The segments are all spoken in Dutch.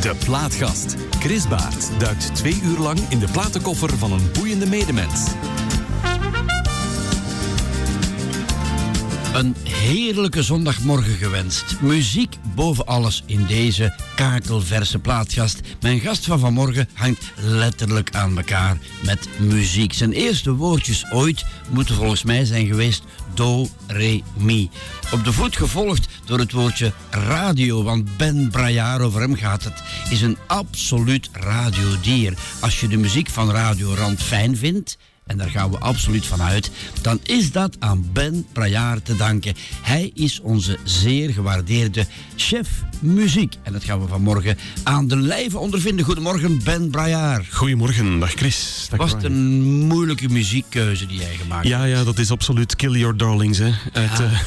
De Plaatgast. Chris Baert duikt twee uur lang in de platenkoffer van een boeiende medemens. Een heerlijke zondagmorgen gewenst. Muziek boven alles in deze kakelverse plaatgast. Mijn gast van vanmorgen hangt letterlijk aan elkaar met muziek. Zijn eerste woordjes ooit moeten volgens mij zijn geweest do, re, mi. Op de voet gevolgd door het woordje radio, want Ben Braillard, over hem gaat het, is een absoluut radiodier. Als je de muziek van Radio Rand fijn vindt, en daar gaan we absoluut van uit, dan is dat aan Ben Braillard te danken. Hij is onze zeer gewaardeerde chef muziek. En dat gaan we vanmorgen aan de lijve ondervinden. Goedemorgen, Ben Braillard. Goedemorgen, dag Chris. Dag Was het een moeilijke muziekkeuze die jij gemaakt Ja, hebt? ja, dat is absoluut Kill Your Darlings. Hè. Uit, eh,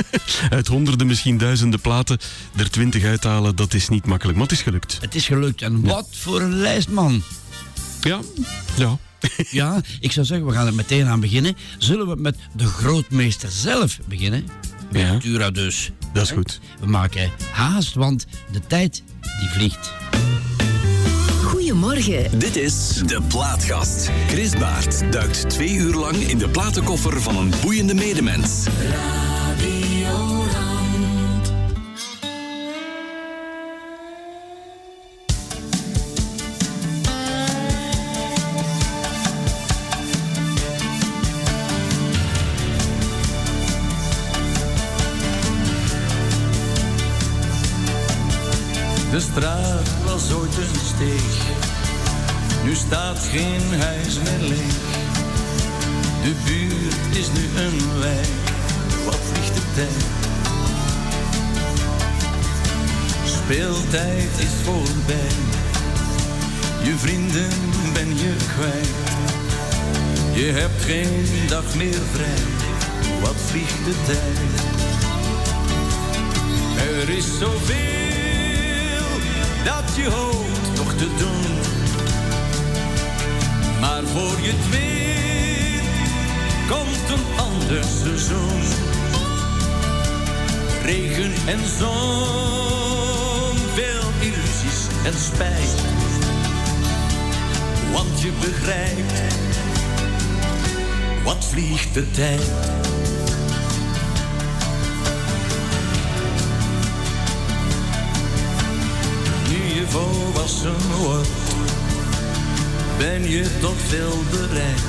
uit honderden, misschien duizenden platen er twintig uithalen, dat is niet makkelijk. Maar het is gelukt. Het is gelukt. En wat voor een lijst, man. Ja, ja. Ja, ik zou zeggen, we gaan er meteen aan beginnen. Zullen we met de grootmeester zelf beginnen? Ja. Ventura dus. Dat is goed. We maken haast, want de tijd die vliegt. Goedemorgen. Dit is De Plaatgast. Chris Baert duikt twee uur lang in de platenkoffer van een boeiende medemens. De was ooit een steeg, nu staat geen huis meer leeg. De buurt is nu een wijk, wat vliegt de tijd. Speeltijd is voorbij, je vrienden ben je kwijt. Je hebt geen dag meer vrij, wat vliegt de tijd. Er is zoveel dat je hoopt nog te doen. Maar voor je het weet, komt een ander seizoen. Regen en zon, veel illusies en spijt. Want je begrijpt, wat vliegt de tijd. Volwassen wordt, ben je tot veel bereid.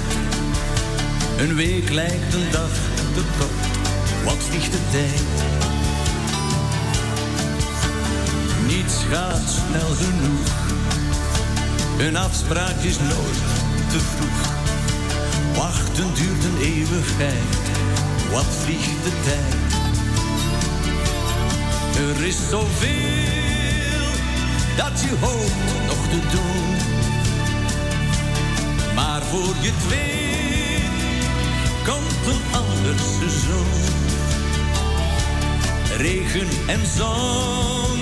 Een week lijkt een dag te kort, wat vliegt de tijd. Niets gaat snel genoeg, een afspraak is nooit te vroeg. Wachten duurt een eeuwigheid, wat vliegt de tijd. Er is zoveel dat je hoopt nog te doen. Maar voor je het weet, komt een ander seizoen. Regen en zon,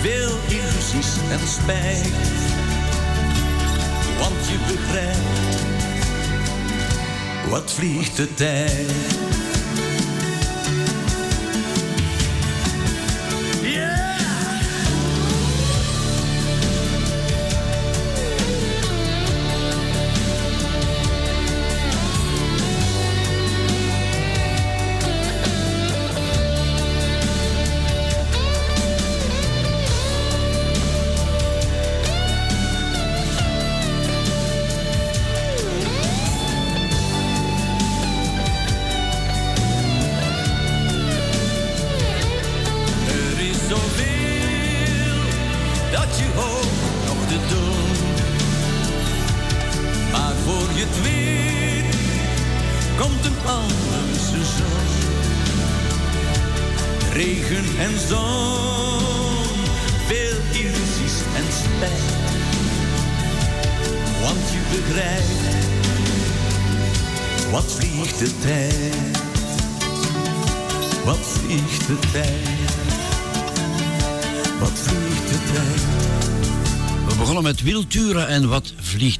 veel illusies en spijt. Want je begrijpt, wat vliegt de tijd.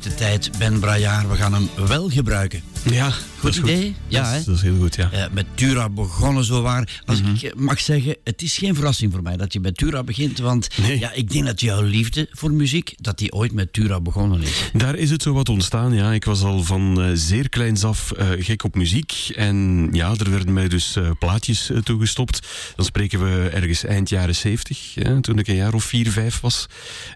De tijd, Ben Braillard. We gaan hem wel gebruiken. Ja, Goed idee? Ja, dat, is, dat is heel goed, ja. Met Tura begonnen zo waar. Als Mhm. ik eh, mag zeggen, het is geen verrassing voor mij dat je met Tura begint. Want Nee. ja, ik denk dat jouw liefde voor muziek, dat die ooit met Tura begonnen is. Daar is het zo wat ontstaan, ja. Ik was al van eh, zeer kleins af eh, gek op muziek. En ja, er werden mij dus plaatjes toegestopt. Dan spreken we ergens eind jaren 70, ja, toen ik een jaar of vier, vijf was.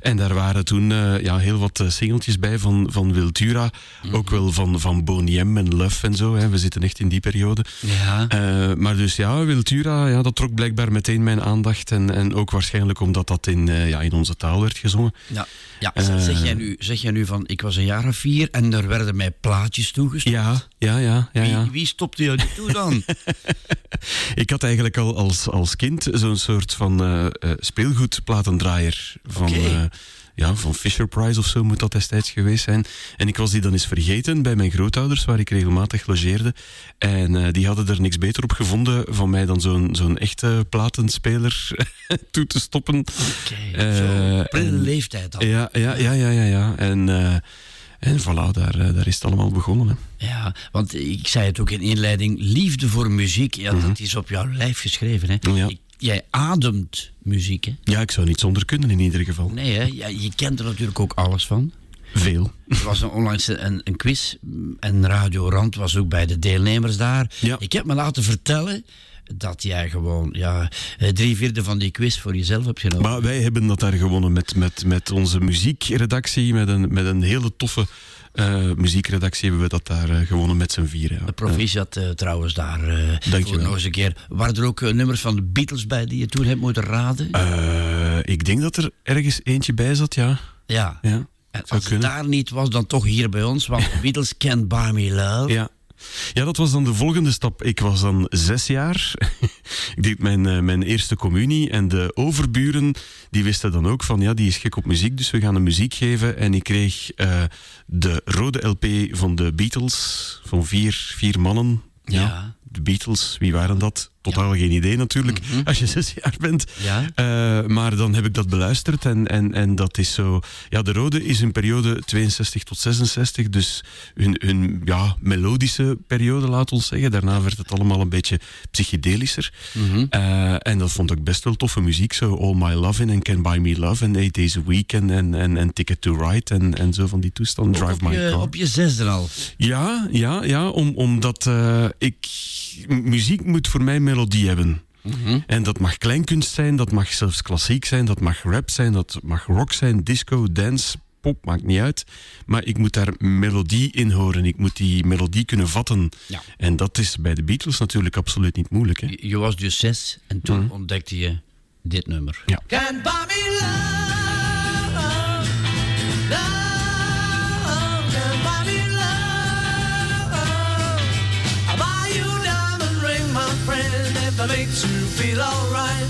En daar waren toen ja, heel wat singeltjes bij van, van Wiltura. Ook wel van, van Boney M en Love en zo. Hè. We zitten echt in die periode. Ja. Eh, maar dus ja, Wiltura, ja, dat trok blijkbaar meteen mijn aandacht. En, en ook waarschijnlijk omdat dat in, eh, ja, in onze taal werd gezongen. Ja, ja. Eh. zeg, jij nu, zeg jij nu van, ik was een jaar of vier en er werden mij plaatjes toegestuurd. Ja, ja, ja. ja, ja. Wie, wie stopte jou die toe dan? Ik had eigenlijk al als, als kind zo'n soort van speelgoedplatendraaier van. Ja, van Fisher Price of zo moet dat destijds geweest zijn. En ik was die dan eens vergeten bij mijn grootouders, waar ik regelmatig logeerde. En eh, die hadden er niks beter op gevonden van mij dan zo'n zo'n echte platenspeler toe te stoppen. Oké, Eh, en- leeftijd al. Ja, ja, ja, ja, ja. ja. En, eh, en voilà, daar, daar is het allemaal begonnen. Hè. Ja, want ik zei het ook in inleiding, liefde voor muziek, ja, dat is op jouw lijf geschreven. Hè? Mhm. Ja. Ik- jij ademt muziek, hè? Ja, ik zou niet zonder kunnen in ieder geval. Nee, hè? Ja, je kent er natuurlijk ook alles van. Veel. Er was een, onlangs een, een quiz en Radio Rand was ook bij de deelnemers daar. Ja. Ik heb me laten vertellen dat jij gewoon ja, eh, drie vierde van die quiz voor jezelf hebt genomen. Maar wij hebben dat daar gewonnen met, met, met onze muziekredactie, met een, met een hele toffe eh, muziekredactie hebben we dat daar eh, gewonnen met z'n vieren. Ja. De proficiat eh, trouwens daar. Dankjewel. voor nog eens een keer. Waren er ook nummers van de Beatles bij die je toen hebt moeten raden? Ik denk dat er ergens eentje bij zat, ja. ja. ja. En als het daar niet was, dan toch hier bij ons. Want Beatles Can't Buy Me Love. Ja. Ja, dat was dan de volgende stap. Ik was dan zes jaar. ik deed mijn, eh, mijn eerste communie. En de overburen die wisten dan ook van ja, die is gek op muziek, dus we gaan hem muziek geven. En ik kreeg eh, de rode LP van de Beatles, van vier, vier mannen. Ja. De Beatles, wie waren dat? Totaal geen idee natuurlijk, als je zes jaar bent. Ja. Eh, maar dan heb ik dat beluisterd en, en, en dat is zo... Ja, de Rode is een periode 62 tot 66, dus hun, hun ja, melodische periode, laat ons zeggen. Daarna werd het allemaal een beetje psychedelischer. Eh, en dat vond ik best wel toffe muziek, zo All My Love in en Can Buy Me Love en Eight Days a Week en, en, en, en Ticket to Ride en, en zo van die toestanden. Drive op, My je, Car. op je zesde al. Ja, ja, ja om, omdat eh, ik... Muziek moet voor mij melodie hebben. En dat mag kleinkunst zijn, dat mag zelfs klassiek zijn, dat mag rap zijn, dat mag rock zijn, disco, dance, pop, maakt niet uit. Maar ik moet daar melodie in horen. Ik moet die melodie kunnen vatten. Ja. En dat is bij de Beatles natuurlijk absoluut niet moeilijk. Hè? Je, je was dus zes en toen ontdekte je dit nummer. Ja. Can't buy me love, that makes you feel alright.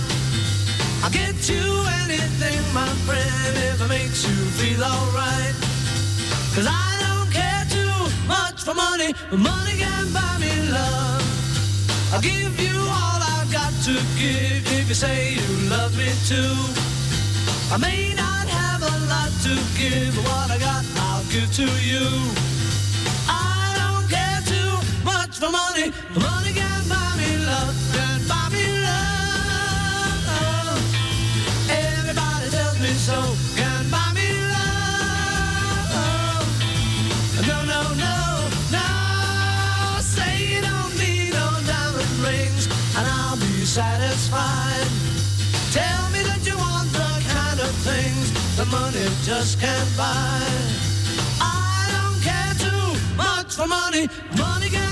I'll get you anything, my friend, if it makes you feel alright. Cause I don't care too much for money, but money can buy me love. I'll give you all I've got to give if you say you love me too. I may not have a lot to give, but what I got I'll give to you. I don't care too much for money, but money can satisfied. Tell me that you want the kind of things that money just can't buy. I don't care too much for money. Money can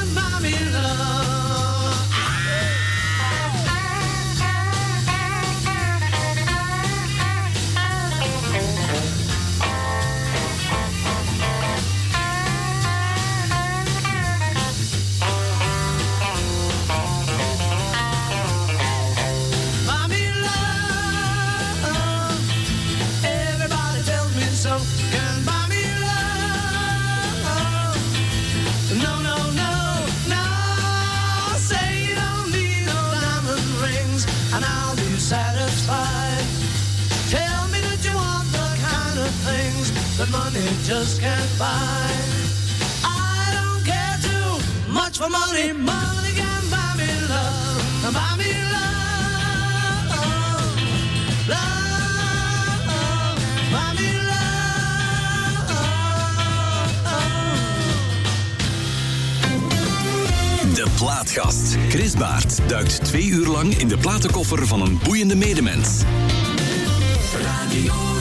just can't buy. I don't care too for money, money can buy me love, buy me love, love, buy me love. De Plaatgast. Chris Baert duikt twee uur lang in de platenkoffer van een boeiende medemens. Radio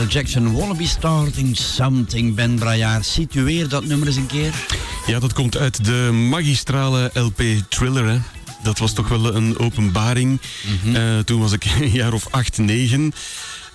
Jackson, Wanna Be Starting Something. Ben Brajaar, situeer dat nummer eens een keer. Ja, dat komt uit de magistrale LP Thriller. Hè. Dat was toch wel een openbaring. Mm toen was ik een jaar of acht, negen.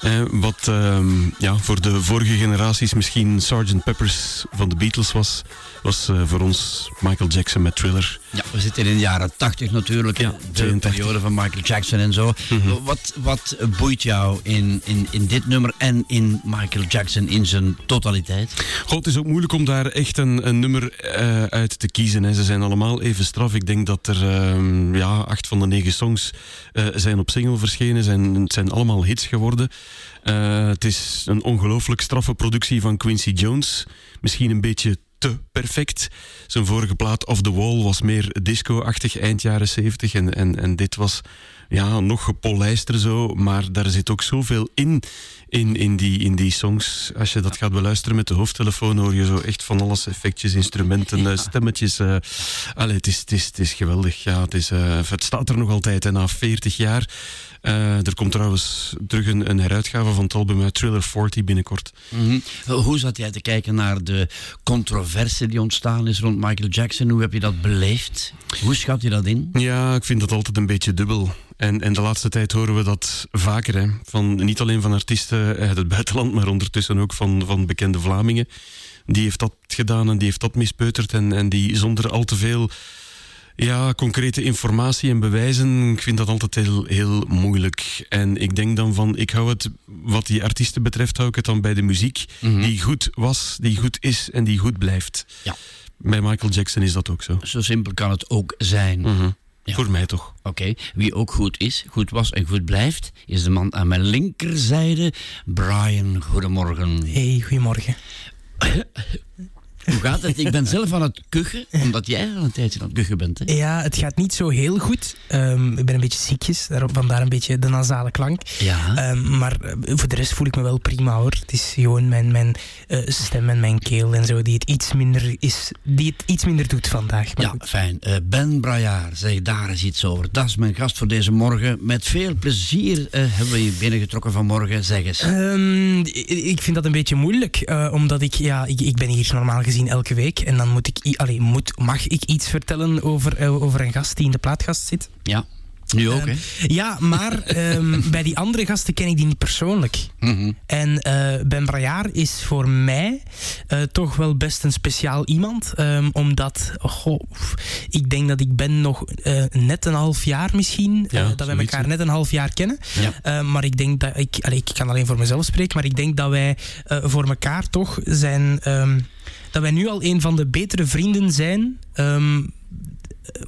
Uh, wat uh, ja, voor de vorige generaties misschien Sgt. Peppers van de Beatles was, was uh, voor ons Michael Jackson met Thriller. Ja, we zitten in de jaren 80 natuurlijk, ja, de 82. periode van Michael Jackson en zo. Mm -hmm. wat, wat boeit jou in, in, in dit nummer en in Michael Jackson in zijn totaliteit? God, het is ook moeilijk om daar echt een, een nummer uh, uit te kiezen. Hè. Ze zijn allemaal even straf. Ik denk dat er ehm, ja, acht van de negen songs zijn op single verschenen. Zijn, het zijn allemaal hits geworden. Uh, het is een ongelooflijk straffe productie van Quincy Jones. Misschien een beetje te perfect. Zijn vorige plaat Off the Wall was meer disco-achtig eind jaren 70 en, en, en dit was ja, nog gepolijster zo, maar daar zit ook zoveel in, in, in, die, in die songs. Als je dat gaat beluisteren met de hoofdtelefoon, hoor je zo echt van alles, effectjes, instrumenten, ja. stemmetjes. Uh, allee, het, is, het, is, het is geweldig. Ja, het, is, uh, het staat er nog altijd en na 40 jaar. Uh, er komt trouwens terug een, een, heruitgave van het album uit Thriller 40 binnenkort. Mm -hmm. Hoe zat jij te kijken naar de controverse die ontstaan is rond Michael Jackson? Hoe heb je dat beleefd? Hoe schat je dat in? Ja, ik vind dat altijd een beetje dubbel. En, en de laatste tijd horen we dat vaker. Hè? Van, niet alleen van artiesten uit het buitenland, maar ondertussen ook van, van bekende Vlamingen. Die heeft dat gedaan en die heeft dat mispeuterd. En, en die zonder al te veel ja, concrete informatie en bewijzen, ik vind dat altijd heel, heel moeilijk. En ik denk dan van, ik hou het, wat die artiesten betreft, hou ik het dan bij de muziek. Mm -hmm. Die goed was, die goed is en die goed blijft. Ja. Bij Michael Jackson is dat ook zo. Zo simpel kan het ook zijn. Mm -hmm. Ja. Voor mij toch. Oké, okay. wie ook goed is, goed was en goed blijft, is de man aan mijn linkerzijde, Brian. Goedemorgen. Hey, goedemorgen. Hoe gaat het? Ik ben zelf aan het kuchen, omdat jij al een tijdje aan het kuchen bent. Hè? Ja, het gaat niet zo heel goed. Um, ik ben een beetje ziekjes, vandaar een beetje de nasale klank. Ja. Um, maar voor de rest voel ik me wel prima hoor. Het is gewoon mijn, mijn uh, stem en mijn keel en zo die het iets minder, is, die het iets minder doet vandaag. Maar ja, goed. fijn. Uh, ben Brajaar, zeg daar eens iets over. Dat is mijn gast voor deze morgen. Met veel plezier uh, hebben we je binnengetrokken vanmorgen. Zeg eens. Um, ik vind dat een beetje moeilijk, omdat ik, ja, ik, ik ben hier normaal gezien elke week. En dan moet ik, allee, moet, mag ik iets vertellen over, uh, over een gast die in de plaatgast zit. Ja. Nu ook, um, hè? Ja, maar um, bij die andere gasten ken ik die niet persoonlijk. Mm -hmm. En uh, Ben Brajaar is voor mij uh, toch wel best een speciaal iemand. Um, omdat, oh, ik denk dat ik Ben nog uh, net een half jaar misschien, ja, dat wij elkaar net een half jaar kennen. Ja. maar ik denk dat, ik, allee, ik kan alleen voor mezelf spreken, maar ik denk dat wij voor elkaar toch zijn dat wij nu al een van de betere vrienden zijn. Um,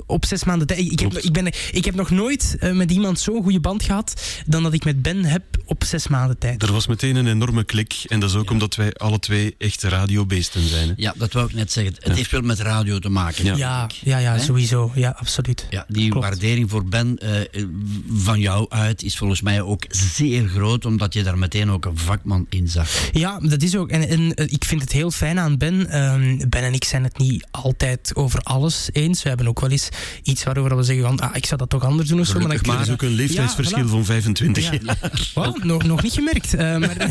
op zes maanden tijd. Ik heb, ik, ben, ik heb nog nooit uh, met iemand zo'n goede band gehad dan dat ik met Ben heb op zes maanden tijd. Er was meteen een enorme klik. En dat is ook ja. omdat wij alle twee echt radiobeesten zijn. Hè? Ja, dat wou ik net zeggen. Het ja. heeft veel met radio te maken. Ja, ja, ja, ja sowieso. Ja, absoluut. Ja, die Klopt. waardering voor Ben uh, van jou uit is volgens mij ook zeer groot, omdat je daar meteen ook een vakman in zag. Ja, dat is ook. En, en ik vind het heel fijn aan Ben. Um, ben en ik zijn het niet altijd over alles eens. We hebben ook wel eens iets waarover we zeggen van, ah, ik zou dat toch anders doen of zo. Maar dan maar is ook een leeftijdsverschil ja, voilà. van 25 ja. Well, nog, nog niet gemerkt. Uh, maar,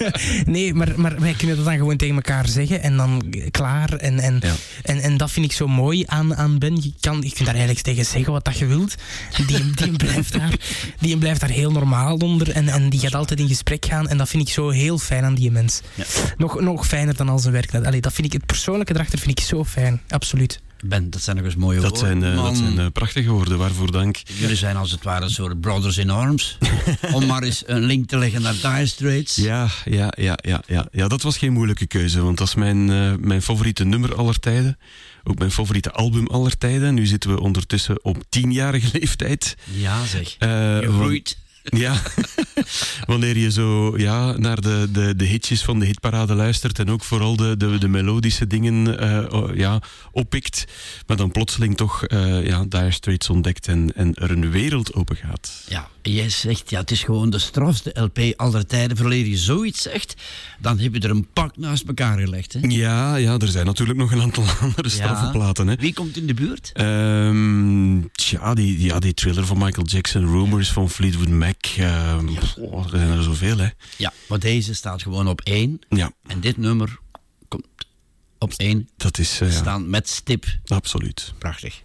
nee, maar, maar wij kunnen dat dan gewoon tegen elkaar zeggen en dan klaar. En, en, ja. en, en dat vind ik zo mooi aan, aan Ben. Je, kan, je kunt daar eigenlijk tegen zeggen wat dat je wilt. Die, die, blijft, daar, die blijft daar heel normaal onder en, en die gaat altijd in gesprek gaan. En dat vind ik zo heel fijn aan die mens. Nog, nog fijner dan al zijn werk. Allee, dat vind ik, het persoonlijke erachter vind ik zo fijn. Absoluut. Ben, dat zijn nog eens mooie dat woorden. Zijn, uh, dat zijn uh, prachtige woorden, waarvoor dank. Jullie zijn als het ware een soort brothers in arms. Om maar eens een link te leggen naar Dire Straits. Ja, ja, ja, ja, ja. ja dat was geen moeilijke keuze, want dat is mijn, uh, mijn favoriete nummer aller tijden. Ook mijn favoriete album aller tijden. Nu zitten we ondertussen op tienjarige leeftijd. Ja zeg, je groeit. Ja, wanneer je zo ja, naar de, de, de hitjes van de hitparade luistert en ook vooral de, de, de melodische dingen uh, ja, oppikt, maar dan plotseling toch uh, ja, Dire Straits ontdekt en, en er een wereld open gaat. Ja, jij zegt, ja, het is gewoon de strafste LP aller tijden. Verleer je zoiets zegt, dan heb je er een pak naast elkaar gelegd. Hè? Ja, ja, er zijn natuurlijk nog een aantal andere straffe ja. platen. Hè. Wie komt in de buurt? Um, tja, die, ja, die thriller van Michael Jackson, Rumors van Fleetwood Mac. Um, ja. oh, er zijn er zoveel, hè. Ja, maar deze staat gewoon op één. Ja. En dit nummer komt op één. Dat is... Uh, staan met stip. Absoluut. Prachtig.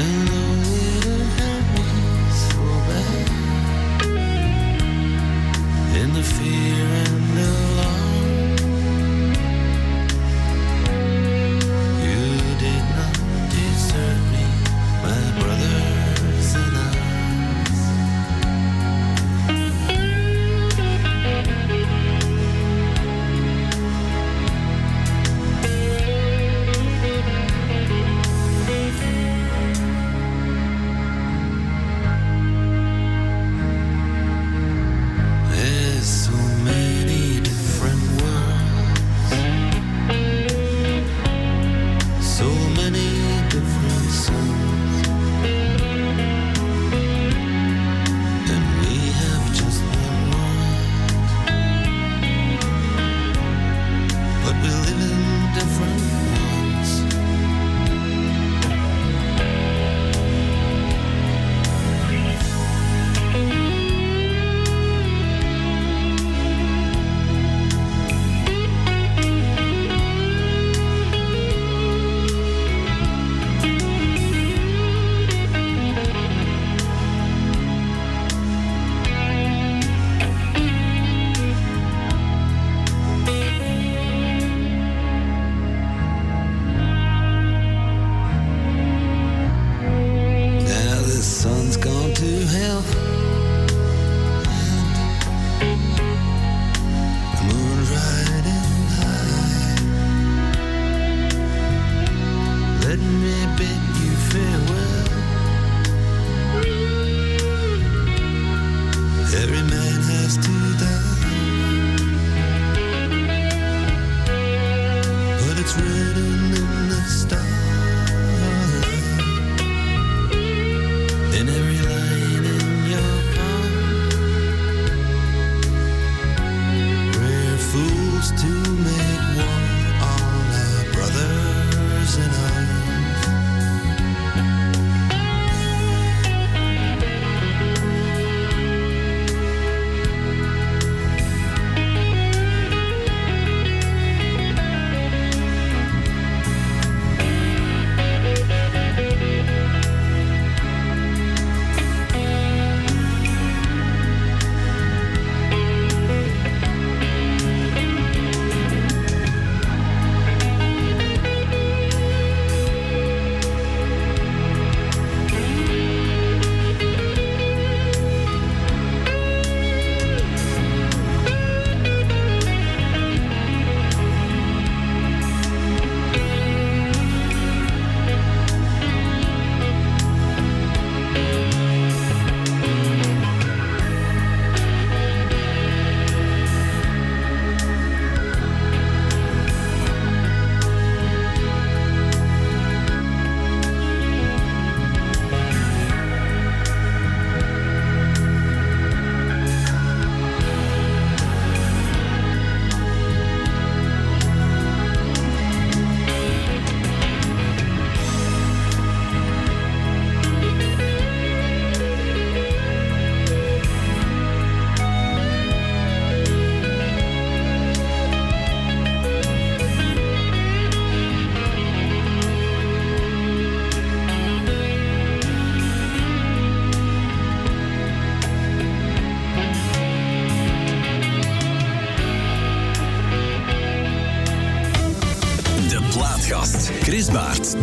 And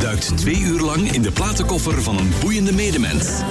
duikt twee uur lang in de platenkoffer van een boeiende medemens.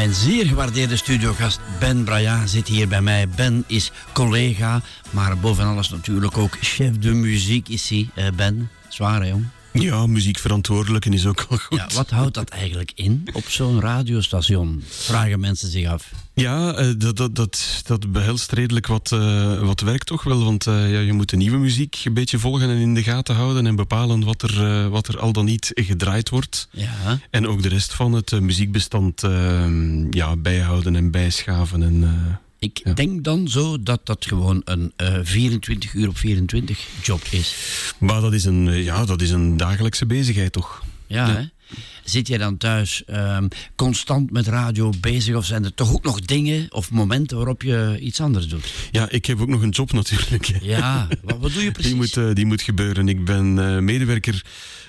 Mijn zeer gewaardeerde studiogast Ben Braya zit hier bij mij. Ben is collega, maar boven alles natuurlijk ook chef de muziek is hij. Eh, ben, zwaar jong. Ja, muziekverantwoordelijke is ook al goed. Ja, wat houdt dat eigenlijk in op zo'n radiostation? Vragen mensen zich af. Ja, eh, dat, dat, dat, dat behelst redelijk wat, eh, wat werk toch wel. Want eh, ja, je moet de nieuwe muziek een beetje volgen en in de gaten houden. En bepalen wat er, wat er al dan niet gedraaid wordt. Ja, En ook de rest van het muziekbestand ja, bijhouden en bijschaven. En, ik Ja. denk dan zo dat dat gewoon een eh 24 uur op 24 job is. maar dat is, een, eh, ja, dat is een dagelijkse bezigheid toch? Ja, Ja. hè? Zit jij dan thuis ehm, constant met radio bezig of zijn er toch ook nog dingen of momenten waarop je iets anders doet? Ja, ik heb ook nog een job natuurlijk. Ja, wat, wat doe je precies? Die moet, eh, die moet gebeuren. Ik ben eh, medewerker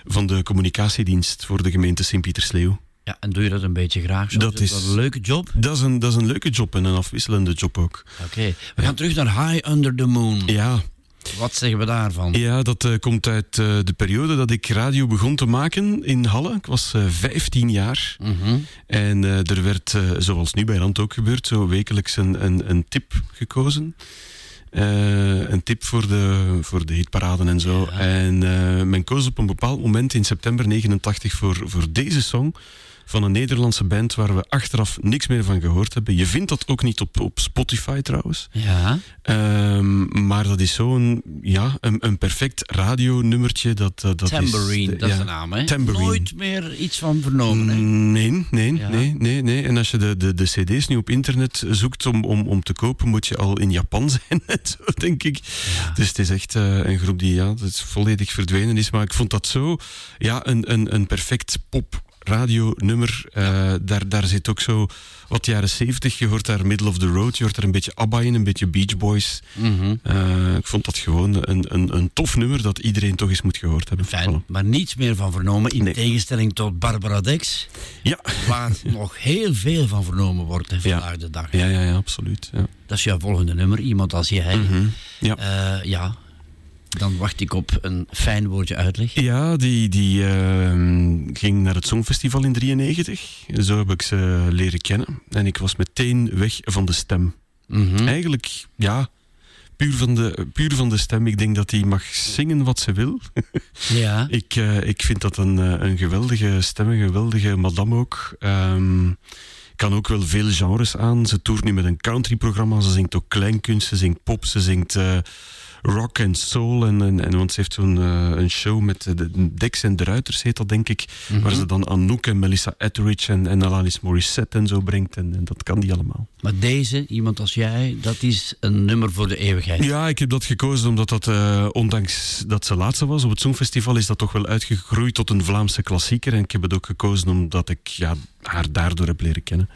van de communicatiedienst voor de gemeente Sint-Pietersleeuw. Ja, en doe je dat een beetje graag? Zo? Dat is- een leuke job? Dat is, een, dat is een leuke job en een afwisselende job ook. Oké, we gaan terug naar High Under the Moon. Ja, Wat zeggen we daarvan? ja dat eh, komt uit eh, de periode dat ik radio begon te maken in Halle. Ik was eh 15 jaar. Mhm. En er werd, zoals nu bij Rand ook gebeurt, zo wekelijks een, een, een tip gekozen. Een tip voor de, voor de hitparaden en zo. En men koos op een bepaald moment in september 89 voor, voor deze song. Van een Nederlandse band waar we achteraf niks meer van gehoord hebben. Je vindt dat ook niet op, op Spotify trouwens. Ja. Ehm, maar dat is zo'n ja, een, een perfect radionummertje. Dat, dat, dat Tambourine, is, dat is de naam, hè? Tambourine. Nooit meer iets van vernomen, hè? Mm, Nee, nee, Ja. nee, nee, nee. En als je de, de, de cd's nu op internet zoekt om, om, om te kopen, moet je al in Japan zijn, en zo, denk ik. Dus het is echt eh, een groep die ja, dat is volledig verdwenen is. Maar ik vond dat zo ja, een, een, een perfect pop radionummer. Eh, daar, daar zit ook zo wat jaren zeventig. Je hoort daar Middle of the Road, je hoort daar een beetje ABBA in, een beetje Beach Boys. Mhm. Eh, ik vond dat gewoon een, een, een tof nummer dat iedereen toch eens moet gehoord hebben. Fijn, Voilà. maar niets meer van vernomen. In Nee. tegenstelling tot Barbara Dex, Ja. waar nog heel veel van vernomen wordt hè, Ja. vandaag de dag. Ja, ja, ja, absoluut. Ja. Dat is jouw volgende nummer. Iemand als jij. Mhm. Ja. Eh, ja, dan wacht ik op een fijn woordje uitleg. Ja, die, die ehm, ging naar het Songfestival in 93. Zo heb ik ze leren kennen. En ik was meteen weg van de stem. Mhm. Eigenlijk, ja, puur van, de, puur van de stem. Ik denk dat hij mag zingen wat ze wil. Ja. Ik, eh, ik vind dat een, eh, een geweldige stem, een geweldige madame ook. Ehm, kan ook wel veel genres aan. Ze toert nu met een countryprogramma. Ze zingt ook kleinkunst, ze zingt pop, ze zingt eh, rock en soul. En, en, en, want ze heeft zo'n eh, een show met de, de Dex en de Ruiters, heet dat denk ik. Waar ze dan Anouk en Melissa Etheridge en, en Alanis Morissette en zo brengt. En, en dat kan die allemaal. Maar deze, iemand als jij, dat is een nummer voor de eeuwigheid. Ja, ik heb dat gekozen omdat dat, eh, ondanks dat ze laatste was op het Songfestival, is dat toch wel uitgegroeid tot een Vlaamse klassieker. En ik heb het ook gekozen omdat ik ja, haar daardoor heb leren kennen.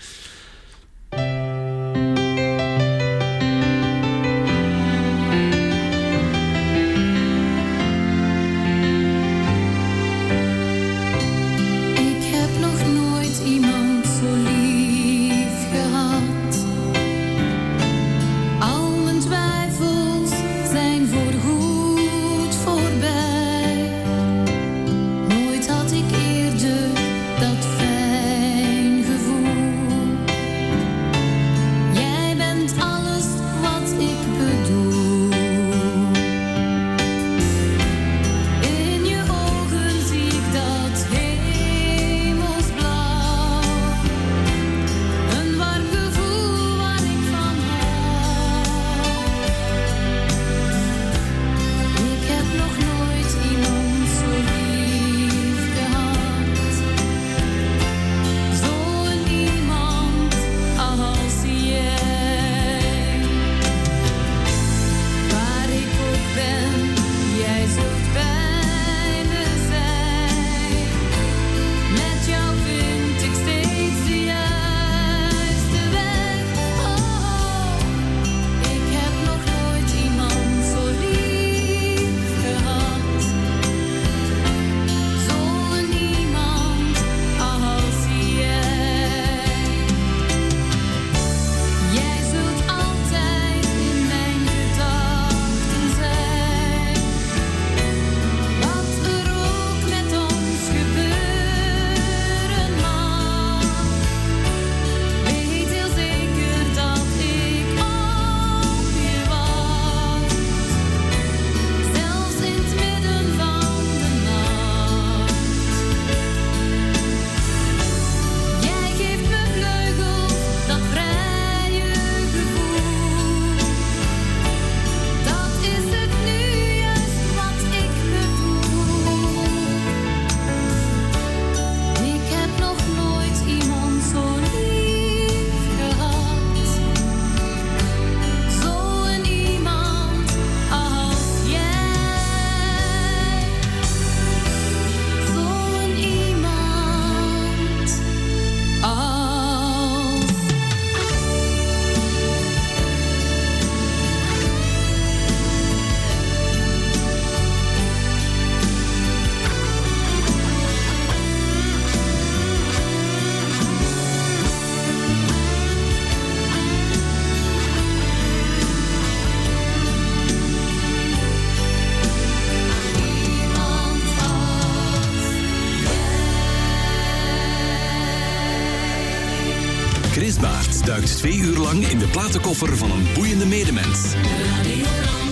In de platenkoffer van een boeiende medemens.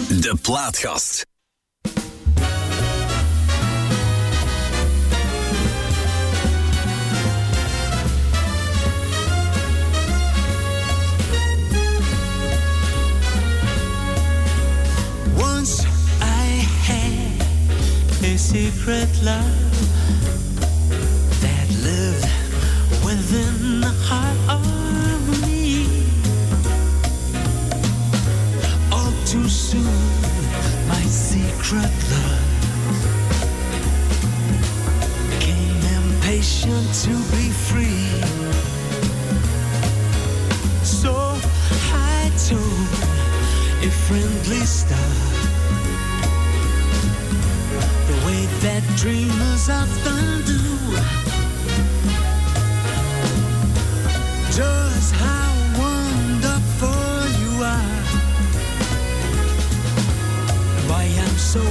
De Plaatgast. A friendly star the way that dreamers often do. Just how wonderful you are. Why I'm so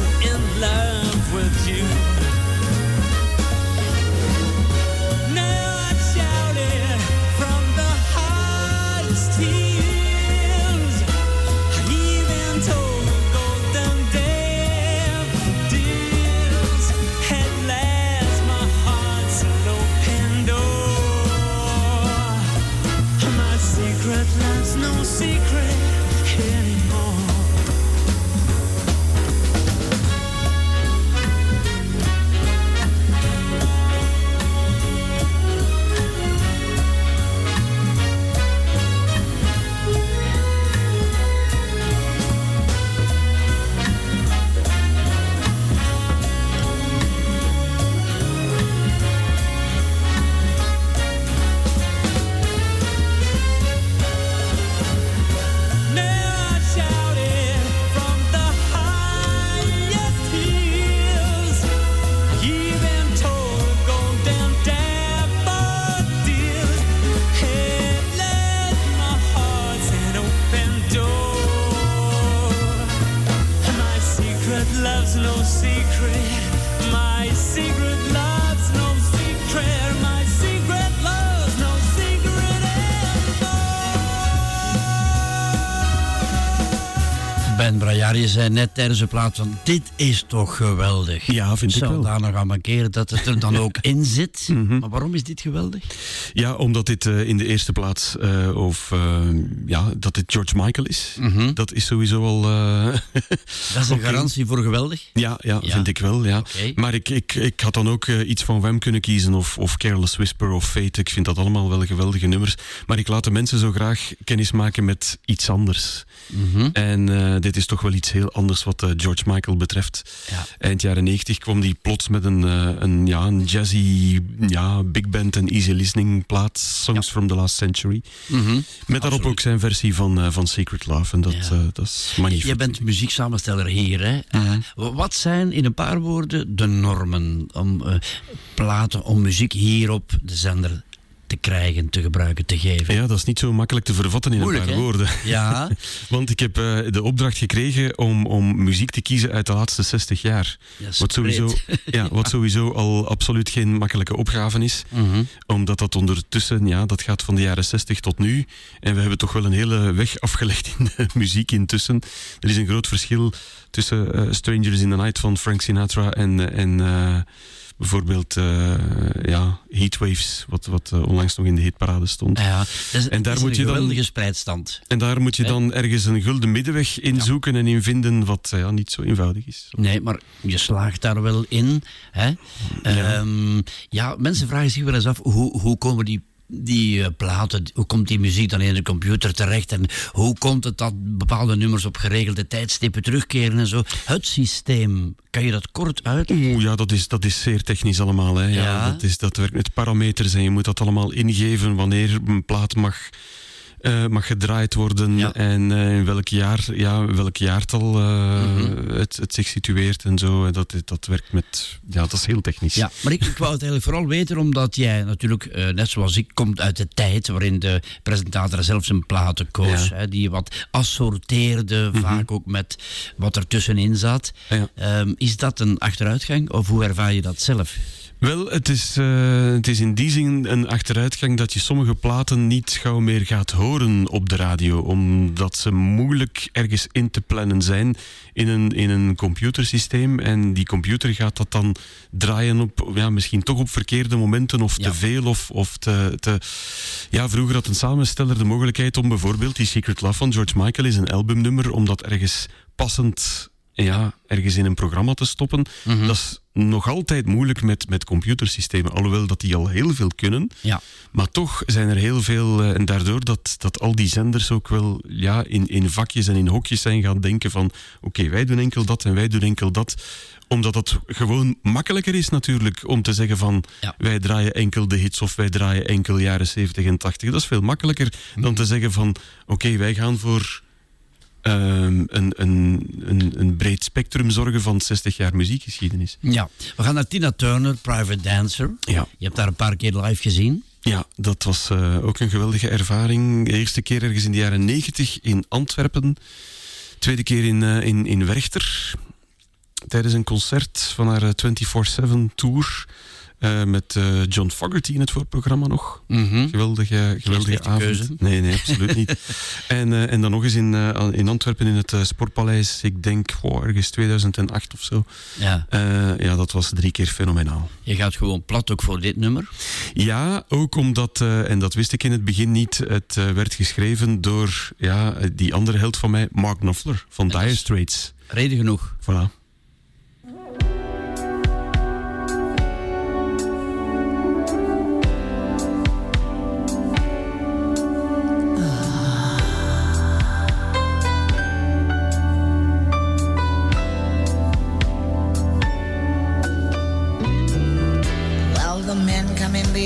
je zei net tijdens de plaat van dit is toch geweldig. Ja, vind ik wel. Mhm. daar nog aan dat het er dan ook in zit. Maar waarom is dit geweldig? Ja, omdat dit eh, in de eerste plaats eh, of, eh, ja, dat dit George Michael is. Dat is sowieso al. Dat is een garantie voor geweldig. ja, ja, Ja. vind ik wel. Ja. Maar ik, ik, ik had dan ook iets van Wham kunnen kiezen, of, of Careless Whisper of Fate. Ik vind dat allemaal wel geweldige nummers. Maar ik laat de mensen zo graag kennis maken met iets anders. Mhm. En eh, dit is toch wel iets heel anders wat eh, George Michael betreft. Ja. Eind jaren 90 kwam die plots met een, eh, een, ja, een jazzy ja, big band en easy listening plaat, Songs from the Last Century. Mhm. Met daarop Absoluut. ook zijn versie van, van Secret Love. En dat, Ja. dat is magnifiek. Je bent muzieksamensteller hier. Hè? Mhm. Wat zijn in een paar woorden de normen om platen, om muziek hier op de zender te krijgen, te gebruiken, te geven? Ja, dat is niet zo makkelijk te vervatten in Moeilijk, een paar hè? woorden. Ja, Want ik heb eh, de opdracht gekregen om, om muziek te kiezen uit de laatste 60 jaar. Wat sowieso, ja, wat sowieso al absoluut geen makkelijke opgave is. Mhm. Omdat dat ondertussen, ja, dat gaat van de jaren 60 tot nu. En we hebben toch wel een hele weg afgelegd in de muziek intussen. Er is een groot verschil tussen eh, Strangers in the Night van Frank Sinatra en, eh, en bijvoorbeeld eh, ja, Heatwaves, wat, wat eh, onlangs nog in de hitparade stond. Ja, En daar is moet een je dan- geweldige spreidstand. En daar moet je dan ergens een gulden middenweg in zoeken en in vinden, wat eh, ja, niet zo eenvoudig is. Nee, maar je slaagt daar wel in. Hè? Ja. ja, mensen vragen zich wel eens af, hoe, hoe komen die, die eh, platen, hoe komt die muziek dan in de computer terecht? En hoe komt het dat bepaalde nummers op geregelde tijdstippen terugkeren en zo? Het systeem, kan je dat kort uit? Oeh, ja, dat is, dat is zeer technisch allemaal. Hè. Ja, Ja. Dat, is, dat werkt met parameters en je moet dat allemaal ingeven wanneer een plaat mag, eh, mag gedraaid worden Ja. en eh, in welk jaar, ja, welk jaartal eh, Mhm. het, het zich situeert en zo. Dat, dat werkt met, ja, dat is heel technisch. Ja, maar ik, ik wou het eigenlijk vooral weten omdat jij natuurlijk, net zoals ik, komt uit de tijd waarin de presentator zelf zijn platen koos. Ja. Mhm. Hè, die wat assorteerde, vaak ook met wat er tussenin zat. Ja. Ehm, is dat een achteruitgang of hoe ervaar je dat zelf? Wel, het is, eh, het is in die zin een achteruitgang dat je sommige platen niet gauw meer gaat horen op de radio, omdat ze moeilijk ergens in te plannen zijn in een, in een computersysteem. En die computer gaat dat dan draaien op, ja, misschien toch op verkeerde momenten of Ja. te veel of, of te, te... Ja, vroeger had een samensteller de mogelijkheid om bijvoorbeeld die Secret Love van George Michael is een albumnummer, om dat ergens passend ja, ergens in een programma te stoppen. Mhm. Dat is nog altijd moeilijk met, met computersystemen, alhoewel dat die al heel veel kunnen. Ja. Maar toch zijn er heel veel, eh, en daardoor dat, dat al die zenders ook wel ja, in, in vakjes en in hokjes zijn gaan denken van oké, wij doen enkel dat en wij doen enkel dat omdat het gewoon makkelijker is natuurlijk om te zeggen van Ja. wij draaien enkel de hits of wij draaien enkel jaren 70 en 80. Dat is veel makkelijker dan te zeggen van oké, wij gaan voor ehm, een, een, een, een breed spectrum zorgen van 60 jaar muziekgeschiedenis. ja. We gaan naar Tina Turner, Private Dancer. Ja. Je hebt daar een paar keer live gezien. Ja, dat was eh, ook een geweldige ervaring. De eerste keer ergens in de jaren 90 in Antwerpen. Tweede keer in, eh, in, in Werchter. Tijdens een concert van haar eh, 24-7 tour. Eh, met eh, John Fogerty in het voorprogramma nog. Mhm. Geweldige, geweldige avond. keuze. Nee, nee, absoluut niet. En, eh, en dan nog eens in, in Antwerpen in het Sportpaleis. Ik denk, ergens 2008 of zo. Ja. Ja, dat was drie keer fenomenaal. Je gaat gewoon plat ook voor dit nummer. Ja, ook omdat, en dat wist ik in het begin niet, het werd geschreven door ja, die andere held van mij, Mark Knopfler van Dire Straits. Reden genoeg. Voilà.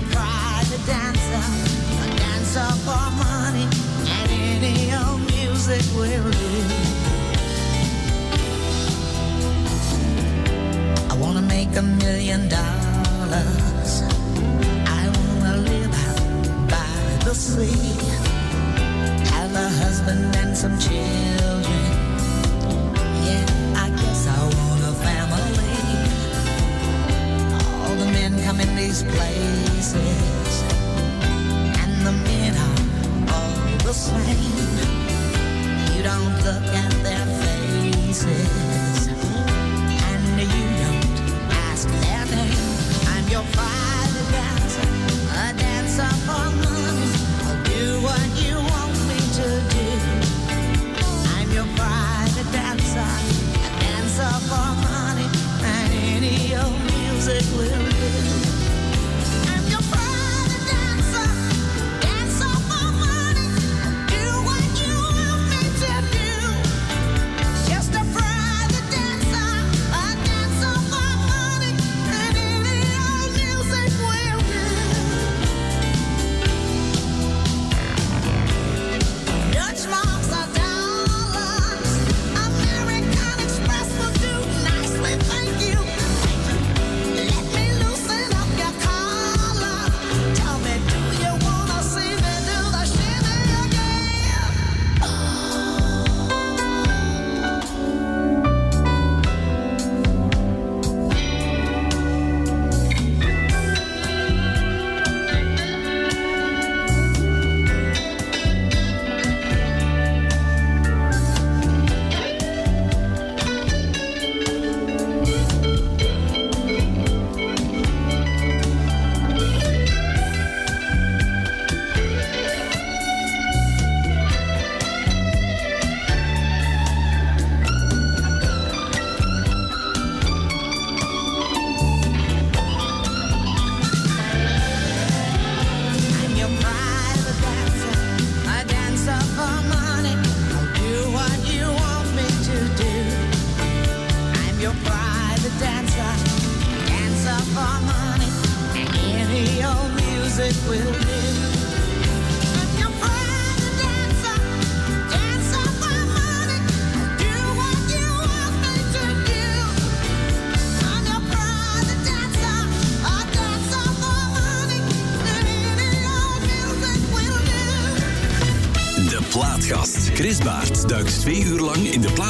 Private dancer, a dancer for money, and any old music will do. I wanna make a million dollars. I wanna live by the sea have a husband and some children.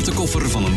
Platenkoffer van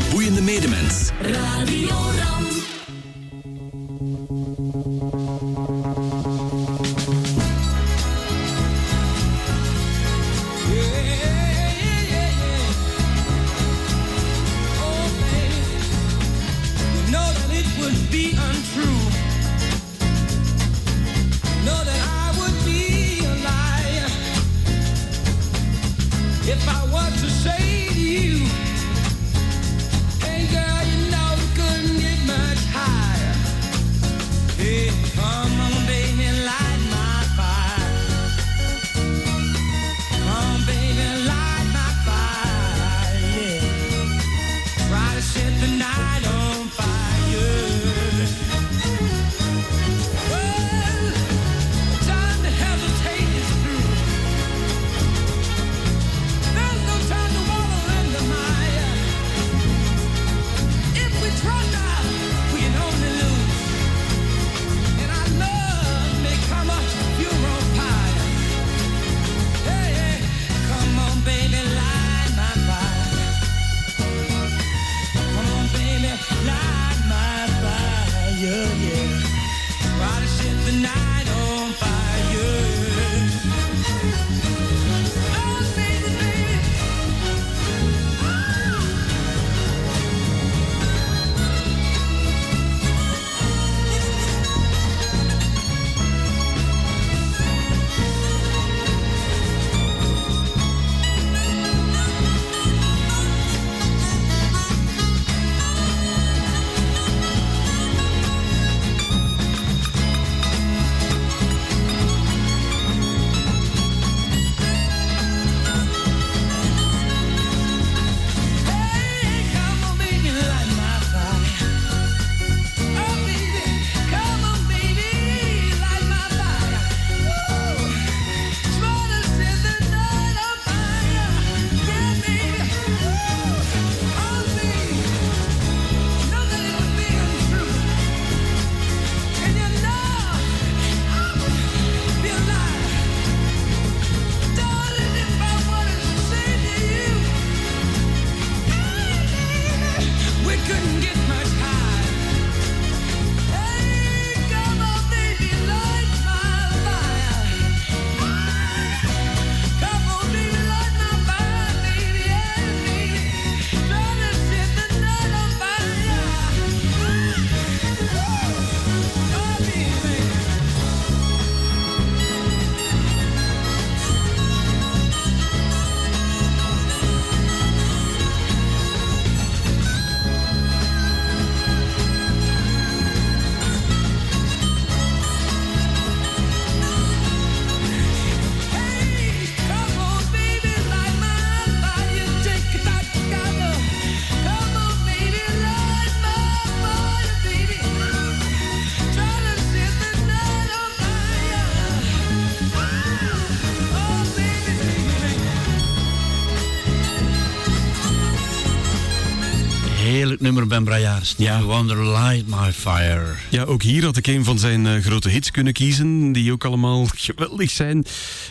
nummer, Ben Brajaars. Ja. Wonder Light My Fire. Ja, ook hier had ik een van zijn eh, grote hits kunnen kiezen, die ook allemaal geweldig zijn.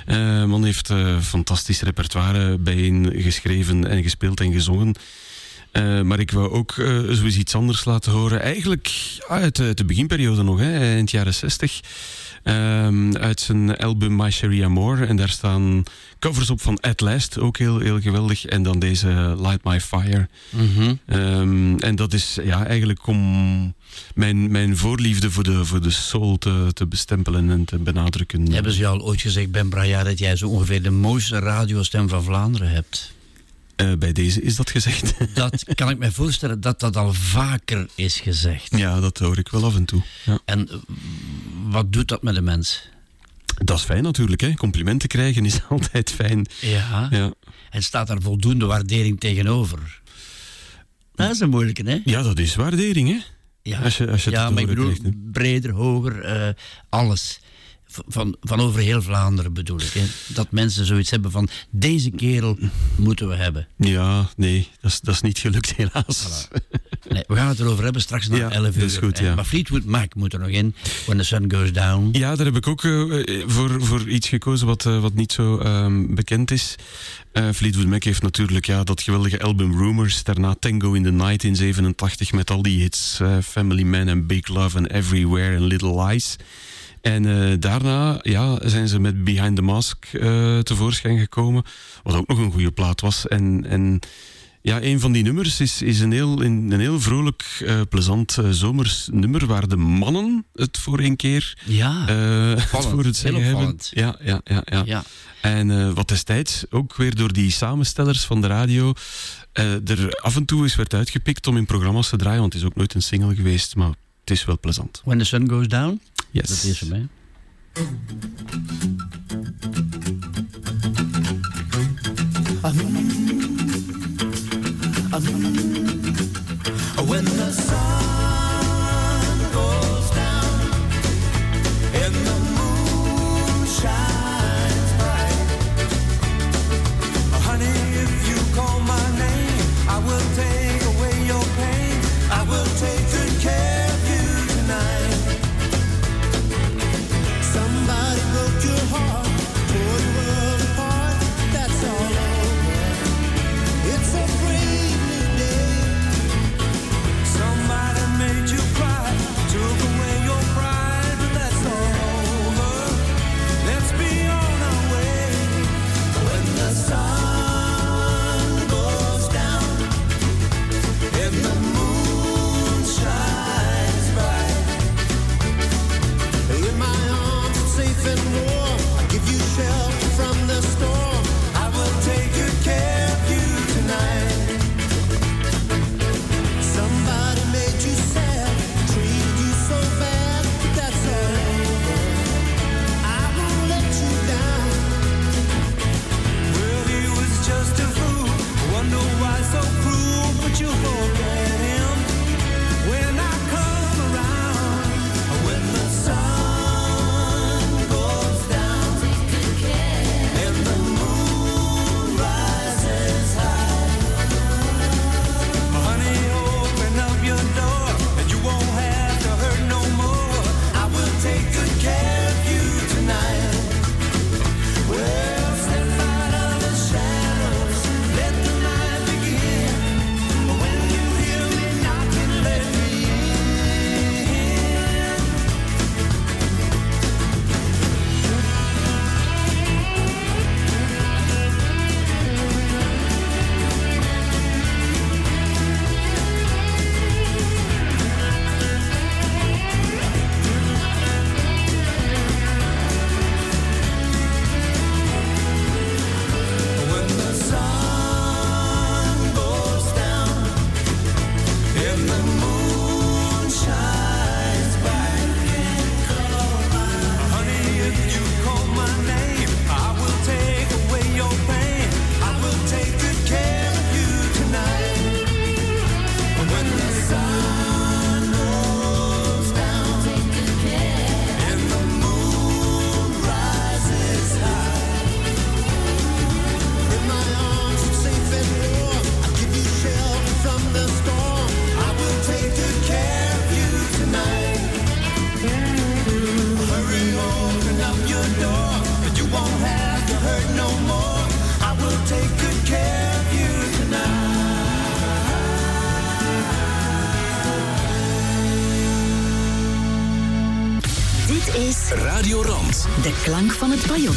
Eh man heeft eh, fantastisch repertoire bijeen geschreven en gespeeld en gezongen. Maar ik wou ook eh zoiets iets anders laten horen. Eigenlijk uit de, de beginperiode nog, hè, eind jaren 60. Ehm, uit zijn album My Sherry Amore. En daar staan covers op van At Last, ook heel, heel geweldig. En dan deze Light My Fire. Mhm. Ehm, en dat is ja, eigenlijk om mijn, mijn voorliefde voor de, voor de soul te, te bestempelen en te benadrukken. Hebben ze je al ooit gezegd, Ben Brajaar, dat jij zo ongeveer de mooiste radiostem van Vlaanderen hebt? Eh, bij deze is dat gezegd. Dat kan ik me voorstellen dat dat al vaker is gezegd. ja, dat hoor ik wel af en toe. Ja. En eh, wat doet dat met de mens? Dat is fijn natuurlijk, hè. complimenten krijgen is altijd fijn. Ja. Ja. En staat daar voldoende waardering tegenover? Dat is een moeilijke, hè? ja, dat is waardering, hè. Ja, Als je- als je ja maar ik bedoel, krijgt, breder, hoger, eh, alles. Van, van over heel Vlaanderen bedoel ik. Hè. Dat mensen zoiets hebben van, deze kerel moeten we hebben. Ja, nee, dat is, dat is niet gelukt helaas. Nee, we gaan het erover hebben straks na Ja, 11 uur. dat is goed, ja. Maar Fleetwood Mac moet er nog in. When the sun goes down. Ja, daar heb ik ook eh, voor, voor iets gekozen wat, eh, wat niet zo ehm, bekend is. Eh, Fleetwood Mac heeft natuurlijk ja, dat geweldige album Rumors. Daarna Tango in the Night in 87 met al die hits. Family Man en Big Love and Everywhere and Little Lies. En eh, daarna ja, zijn ze met Behind the Mask eh, tevoorschijn gekomen. Wat ook nog een goede plaat was. En, en ja, een van die nummers is, is een, heel, een, heel vrolijk, eh, plezant zomers nummer. Waar de mannen het voor een keer Ja, het voor het zeggen hebben. Ja, ja, ja, ja. ja. En wat destijds ook weer door die samenstellers van de radio er af en toe eens werd uitgepikt om in programma's te draaien. Want het is ook nooit een single geweest, maar het is wel plezant. When the sun goes down. Yes. Dat is hem, hè. When you forget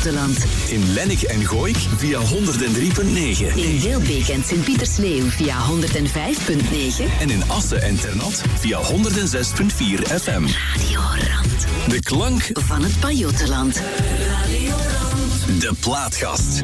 In Lennik en Gooik via 103.9. In Heelbeek en Sint-Pietersleeuw via 105.9. En in Assen en Ternat via 106.4 FM. Radio Rand De klank, van het Pajottenland. de plaatgast.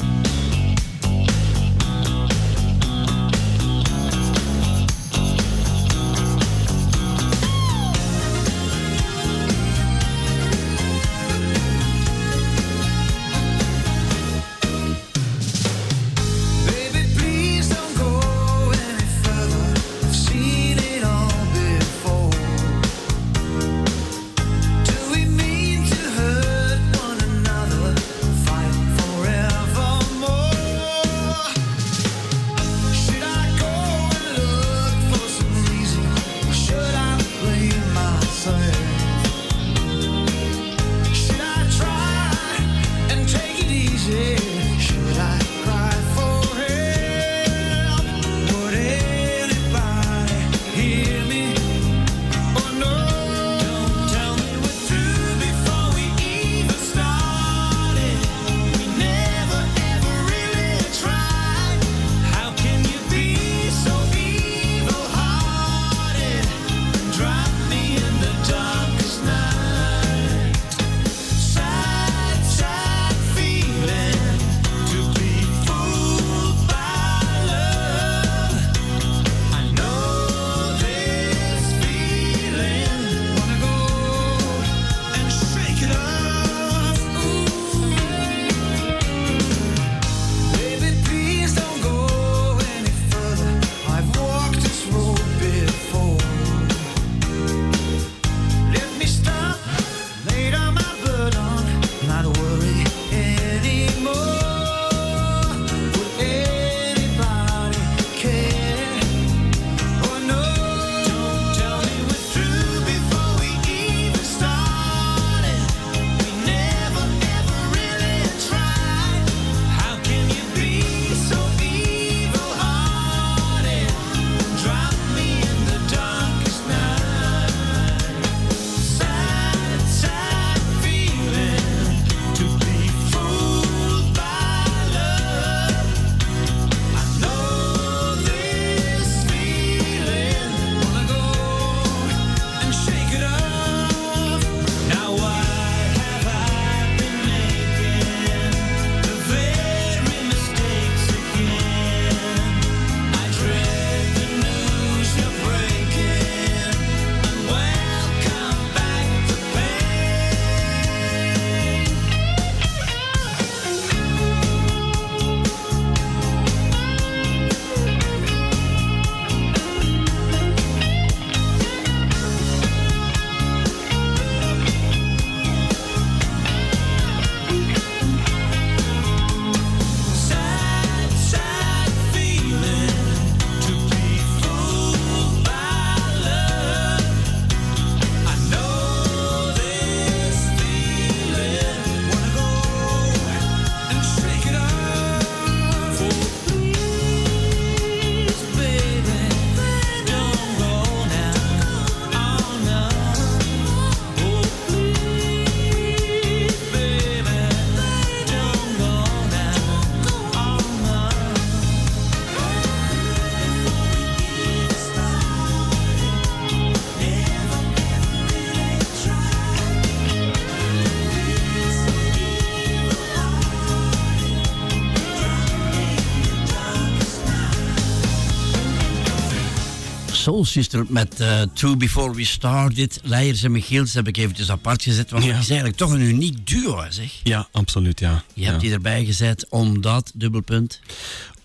Soul Sister met eh True Before We Started. Leijers en Michiels heb ik eventjes apart gezet. Want Ja. het is eigenlijk toch een uniek duo, zeg. Ja, absoluut, ja. Je hebt die erbij gezet omdat, dubbelpunt.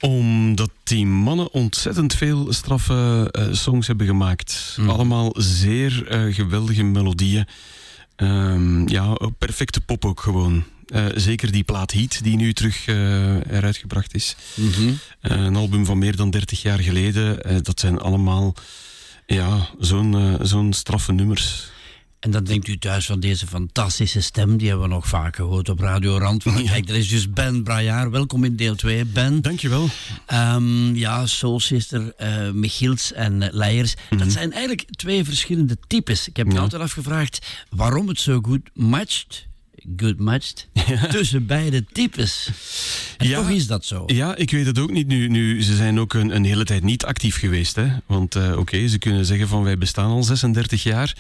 Omdat die mannen ontzettend veel straffe eh, songs hebben gemaakt. Mhm. Allemaal zeer eh, geweldige melodieën. Ehm, ja, perfecte pop ook gewoon. Eh, zeker die plaat Heat, die nu terug eh, eruit gebracht is. Mhm. Eh, een album van meer dan 30 jaar geleden. Dat zijn allemaal ja, zo'n zo'n straffe nummers. En dan denkt u thuis van deze fantastische stem. Die hebben we nog vaak gehoord op Radio Rand. Kijk, er is dus Ben Brajaar. Welkom in deel 2. Ben. Dankjewel. Ehm, ja, Soul Sister, Michiels en Leijers. Dat zijn eigenlijk twee verschillende types. Ik heb me Mhm. Ja. altijd afgevraagd waarom het zo goed matcht. Good matched. Tussen beide types. En Ja. toch is dat zo. Ja, ik weet het ook niet. Nu, nu ze zijn ook een, een hele tijd niet actief geweest. Hè? Want eh, oké, ze kunnen zeggen van wij bestaan al 36 jaar.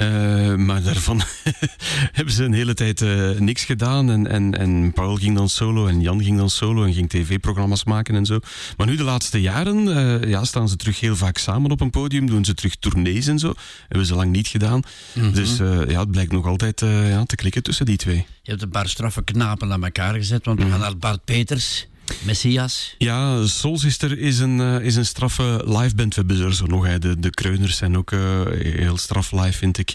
Eh, maar daarvan hebben ze een hele tijd eh, niks gedaan. En, en, en Paul ging dan solo en Jan ging dan solo en ging tv-programma's maken en zo. Maar nu de laatste jaren eh, ja, staan ze terug heel vaak samen op een podium. Doen ze terug tournees en zo. Hebben ze lang niet gedaan. Dus eh, ja, het blijkt nog altijd ja, te klikken tussen die twee. Je hebt een paar straffe knapen aan elkaar gezet. Want we Mhm. gaan naar Bart Peters, Messias. Ja, Soul Sister is een, eh, is een straffe liveband. We hebben er zo nog, hè. De, de Kreuners zijn ook eh, heel straf live, vind ik.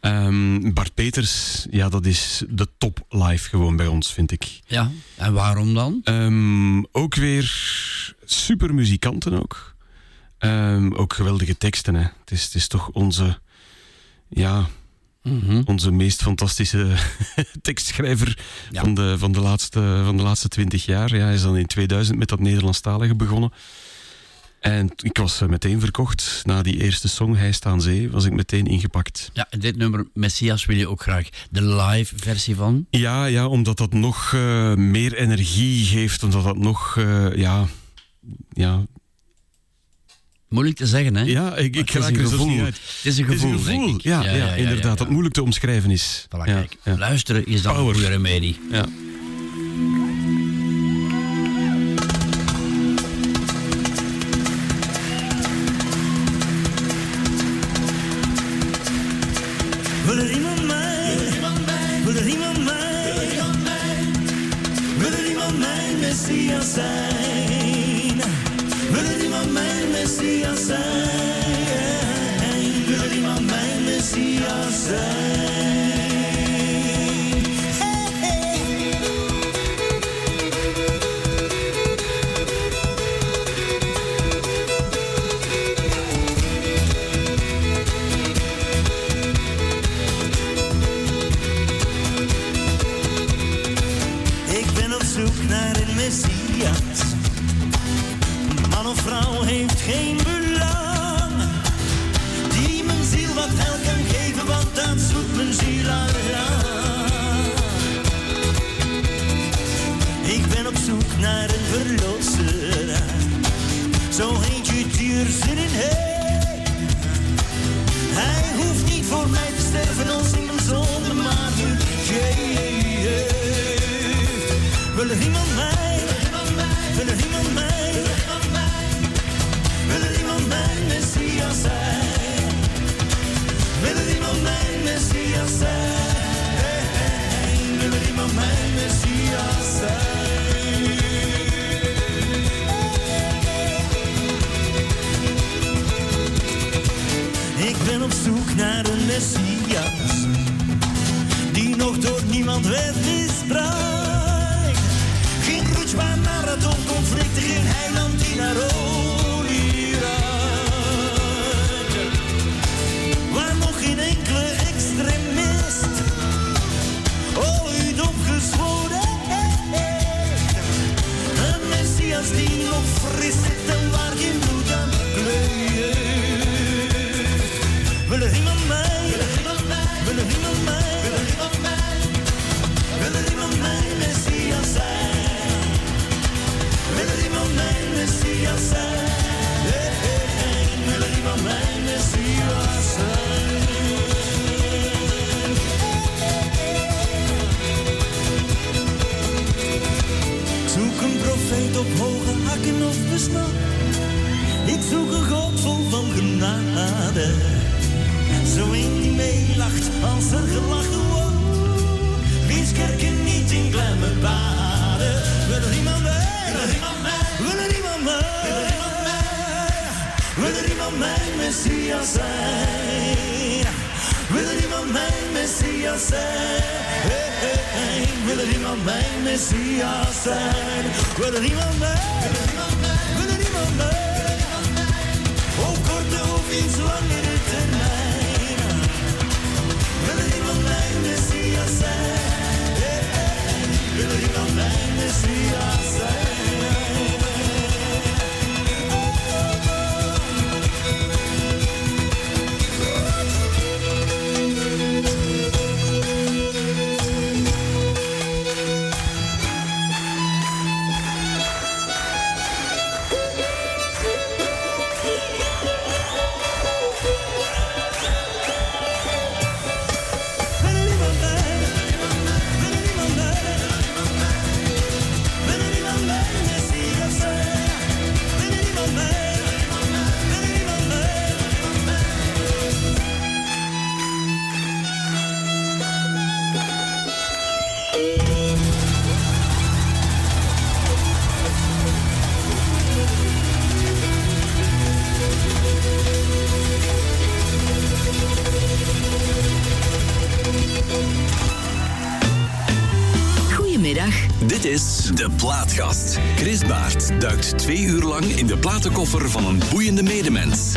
Ehm, Bart Peters, ja, dat is de top live gewoon bij ons, vind ik. Ja, en waarom dan? Ehm, ook weer super muzikanten ook. Ehm, ook geweldige teksten, hè. Het is, het is toch onze... Ja, Mhm. onze meest fantastische tekstschrijver Ja. van, de, van, de laatste, van de laatste twintig jaar. Ja, hij is dan in 2000 met dat Nederlandstalige begonnen. En ik was eh, meteen verkocht. Na die eerste song, Hij staat aan zee, was ik meteen ingepakt. Ja, en dit nummer Messias wil je ook graag de live versie van. Ja, ja omdat dat nog eh, meer energie geeft. Omdat dat nog, eh, ja... Ja, Moeilijk te zeggen, hè? ja ik, ik raak een er gevoel. niet uit. Het is een Het is gevoel, een gevoel, ja, ja, inderdaad. Dat moeilijk te omschrijven is. Voilà, kijk. Luisteren is dan Power. een goede remedie. Ja. De Plaatgast. Chris Baart duikt twee uur lang in de platenkoffer van een boeiende medemens.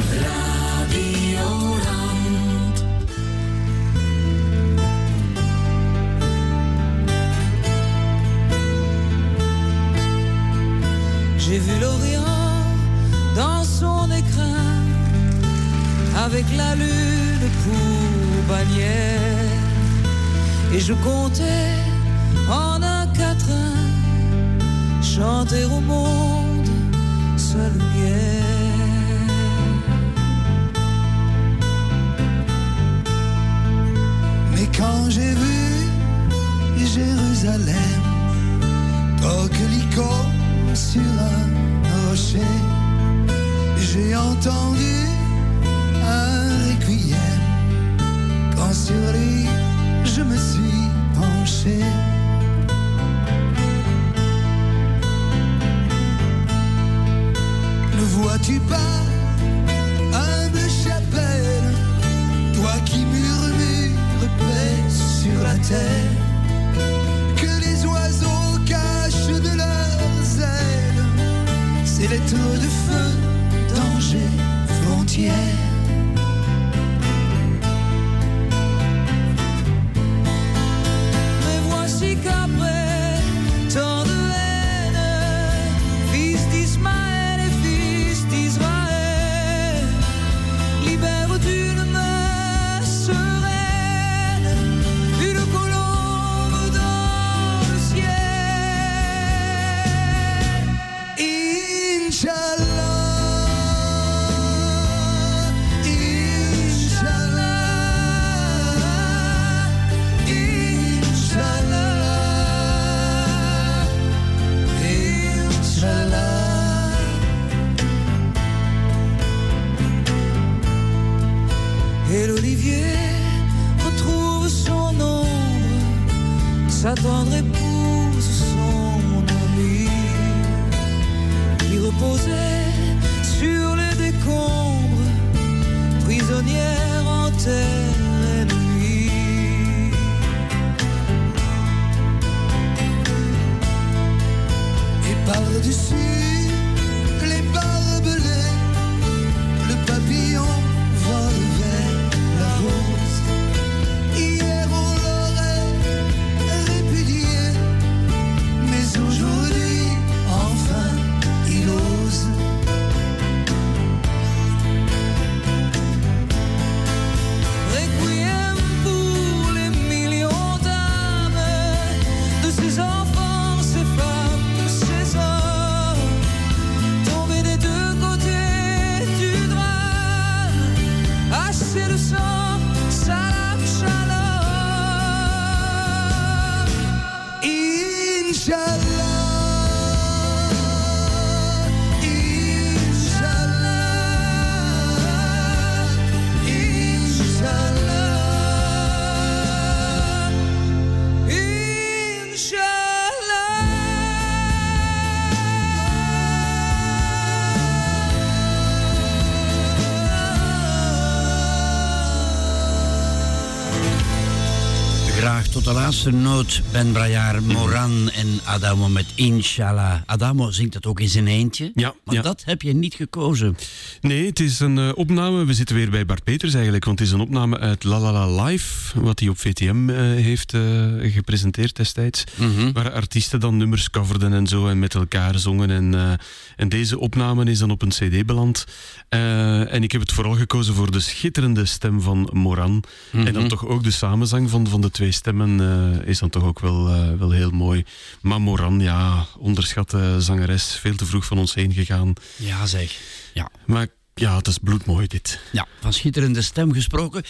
Noot Ben Brajaar, Moran en Adamo met Inshallah. Adamo zingt dat ook in zijn eentje. Ja, Maar ja. dat heb je niet gekozen. Nee, het is een eh, opname. We zitten weer bij Bart Peters eigenlijk. Want het is een opname uit La La La Live. Wat hij op VTM eh, heeft eh, gepresenteerd destijds. Mhm. Waar artiesten dan nummers coverden en zo. En met elkaar zongen. En, en deze opname is dan op een CD beland. En ik heb het vooral gekozen voor de schitterende stem van Moran. En dan toch ook de samenzang van, van de twee stemmen is dan toch ook wel, eh, wel heel mooi. Maar Moran, ja, onderschatte zangeres. Veel te vroeg van ons heen gegaan. Ja, zeg. Ja. Maar ja, het is bloedmooi dit. Ja, van schitterende stem gesproken.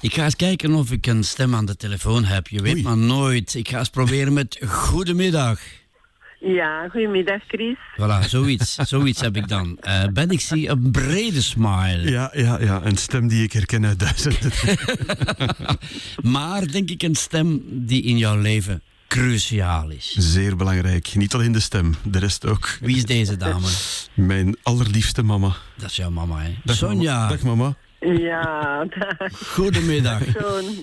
Ik ga eens kijken of ik een stem aan de telefoon heb. Je weet Oei. maar nooit. Ik ga eens proberen met goedemiddag. Ja, goedemiddag Chris. Voilà, zoiets, zoiets heb ik dan. Eh, ben ik zie een brede smile. Ja, ja, ja, een stem die ik herken uit duizenden. Maar denk ik een stem die in jouw leven cruciaal is. Zeer belangrijk. Niet alleen de stem, de rest ook. Wie is deze dame? Mijn allerliefste mama. Dat is jouw mama, hè? Dag, Sonja, Mama. Dag mama. Ja, dag. goedemiddag.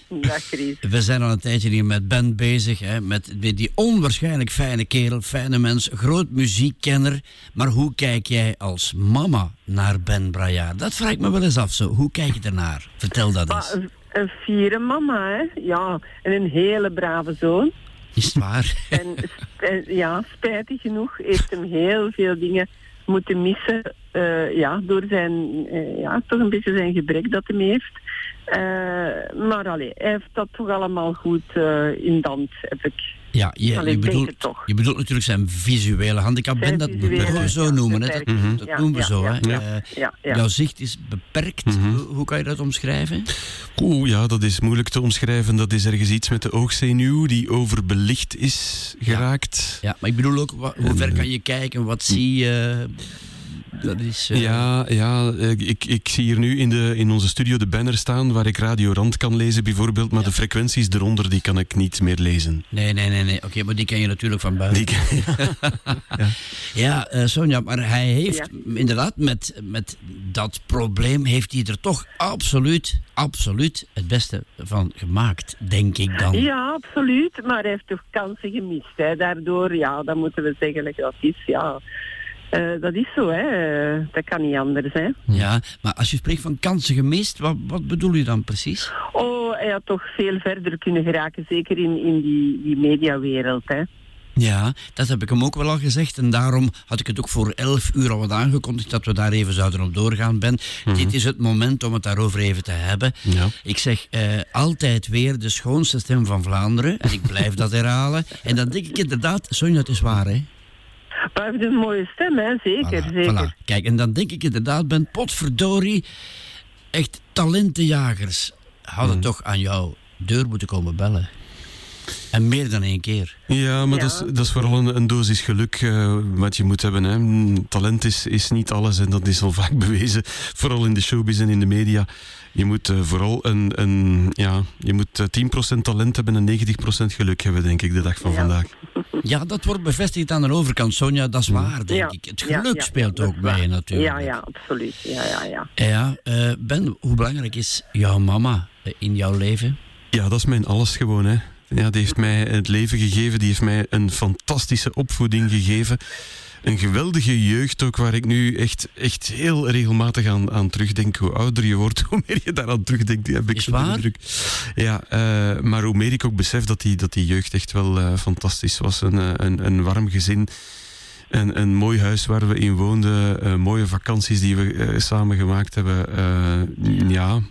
Dag Chris. We zijn al een tijdje hier met Ben bezig, hè, met die onwaarschijnlijk fijne kerel, fijne mens, groot muziekkenner. Maar hoe kijk jij als mama naar Ben Brajaar? Dat vraag ik me wel eens af zo. Hoe kijk je ernaar? Vertel dat Maar eens. een, een fiere mama, hè? Ja, en een hele brave zoon. Is het waar? En sp- ja, spijtig genoeg heeft hem heel veel dingen moeten missen. Eh, ja, door zijn, eh, ja, toch een beetje zijn gebrek dat hij heeft. Eh, maar allee, hij heeft dat toch allemaal goed eh, in dans, heb ik. Ja, je, Allee, je, bedoelt, toch. je bedoelt natuurlijk zijn visuele handicap. Zijn Ben, dat visuele, mogen we zo noemen. Hè? Dat, beperking. dat Ja, noemen we ja, zo. ja, hè? ja. Eh, Ja, ja. Jouw zicht is beperkt. Mhm. hoe, hoe kan je dat omschrijven? Oeh, ja, dat is moeilijk te omschrijven. Dat is ergens iets met de oogzenuw die overbelicht is geraakt. Ja, maar ik bedoel ook, hoe ver kan je kijken? Wat zie je? Dat is... eh, Ja, ja ik, ik zie hier nu in, de, in onze studio de banner staan waar ik Radio Rand kan lezen bijvoorbeeld, maar Ja. de frequenties eronder die kan ik niet meer lezen. Nee, nee, nee, nee. Oké, maar die ken je natuurlijk van buiten. Die, Ja, eh, Sonja, maar hij heeft Ja. inderdaad met, met dat probleem heeft hij er toch absoluut, absoluut het beste van gemaakt, denk ik dan. Ja, absoluut. Maar hij heeft toch kansen gemist. Hè. Daardoor, ja, dan moeten we zeggen dat is. Ja. Eh, dat is zo, hè. Eh, dat kan niet anders, hè. Ja, maar als je spreekt van kansen gemist, wat, wat bedoel je dan precies? Oh, hij had toch veel verder kunnen geraken, zeker in, in die, die mediawereld, hè. Ja, dat heb ik hem ook wel al gezegd. En daarom had ik het ook voor 11 uur al wat aangekondigd dat we daar even zouden op doorgaan. Ben, dit is het moment om het daarover even te hebben. Ja. Ik zeg eh, altijd weer de schoonste stem van Vlaanderen. En ik blijf dat herhalen. En dan denk ik inderdaad, Sonja, het is waar, hè? Maar hij heeft een mooie stem, hè. Zeker, Voilà, zeker. voilà. Kijk, en dan denk ik inderdaad, Ben, potverdorie, echt talentenjagers hadden toch aan jouw deur moeten komen bellen. En meer dan één keer. Ja, maar Ja. Dat, is, dat is vooral een, een dosis geluk eh, wat je moet hebben. Hè. Talent is, is niet alles en dat is al vaak bewezen. Vooral in de showbiz en in de media. Je moet eh, vooral een, een, ja, je moet eh, 10% talent hebben en 90% geluk hebben, denk ik, de dag van Ja. vandaag. Ja, dat wordt bevestigd aan de overkant, Sonja. Dat is waar, denk Ja, ik. Het geluk ja, speelt ook mee, natuurlijk. Ja, ja, absoluut. Ja, ja, ja. Ja, eh, Ben, hoe belangrijk is jouw mama eh, in jouw leven? Ja, dat is mijn alles gewoon. Hè. Ja, die heeft mij het leven gegeven. Die heeft mij een fantastische opvoeding gegeven. Een geweldige jeugd ook, waar ik nu echt, echt heel regelmatig aan, aan terugdenk. Hoe ouder je wordt, hoe meer je daaraan terugdenkt, heb ik Is zo de waar? indruk. Ja, eh, maar hoe meer ik ook besef dat die, dat die jeugd echt wel eh, fantastisch was. Een, eh, een, een warm gezin. Een, een mooi huis waar we in woonden. mooie vakanties die we eh, samen gemaakt hebben. Ja.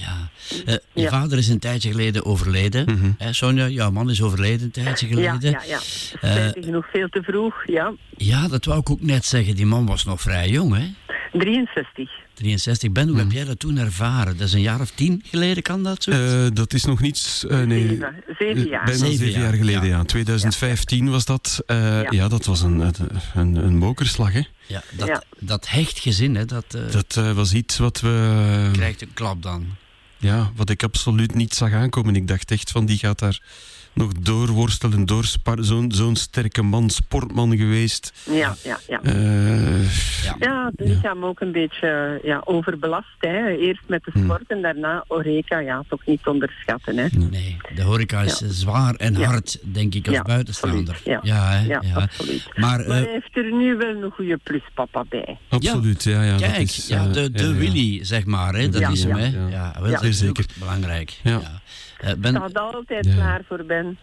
Ja. Eh, je Ja. vader is een tijdje geleden overleden. Mhm. Hè, Sonja, jouw man is overleden een tijdje Ja, geleden. ja, ja. Spijtig genoeg veel te vroeg, ja. Ja, dat wou ik ook net zeggen. Die man was nog vrij jong, hè? 63. 63. Ben, hoe Mhm. heb jij dat toen ervaren? Dat is een jaar of tien geleden, kan dat zo? Eh, dat is nog niets. eh, nee, Zeven, zeven eh, jaar. Bijna Zeven zeven, jaar, geleden, ja. ja. 2015 was dat. Eh, ja. Ja. dat was een, een, een mokerslag. Hè. ja, dat, ja. dat hecht gezin, hè, dat, eh, Dat eh, was iets wat we. krijgt een klap dan. Ja, wat ik absoluut niet zag aankomen. Ik dacht echt van die gaat daar nog doorworstelen, doorspar. Zo'n zo'n sterke man, sportman geweest. Ja, ja, ja. Eh, Ja, het lichaam ook een beetje ja, overbelast. Hè. Eerst met de Hmm. sport en daarna Oreca. Ja, toch niet onderschatten. Hè. Nee, de horeca is Ja. zwaar en Ja. hard, denk ik, als Ja, buitenstaander. absoluut, ja, hè, Ja, ja. absoluut. Maar, Maar eh, hij heeft er nu wel een goede pluspapa bij. absoluut, ja. ja, Kijk, is, ja, eh, de, de ja, ja. Willy, zeg maar, hè, dat Ja, is hem. ja. Hè. Ja, wel, Ja. dat is zeker. belangrijk. Ja. Eh, ben, staat altijd Ja. klaar voor Ben.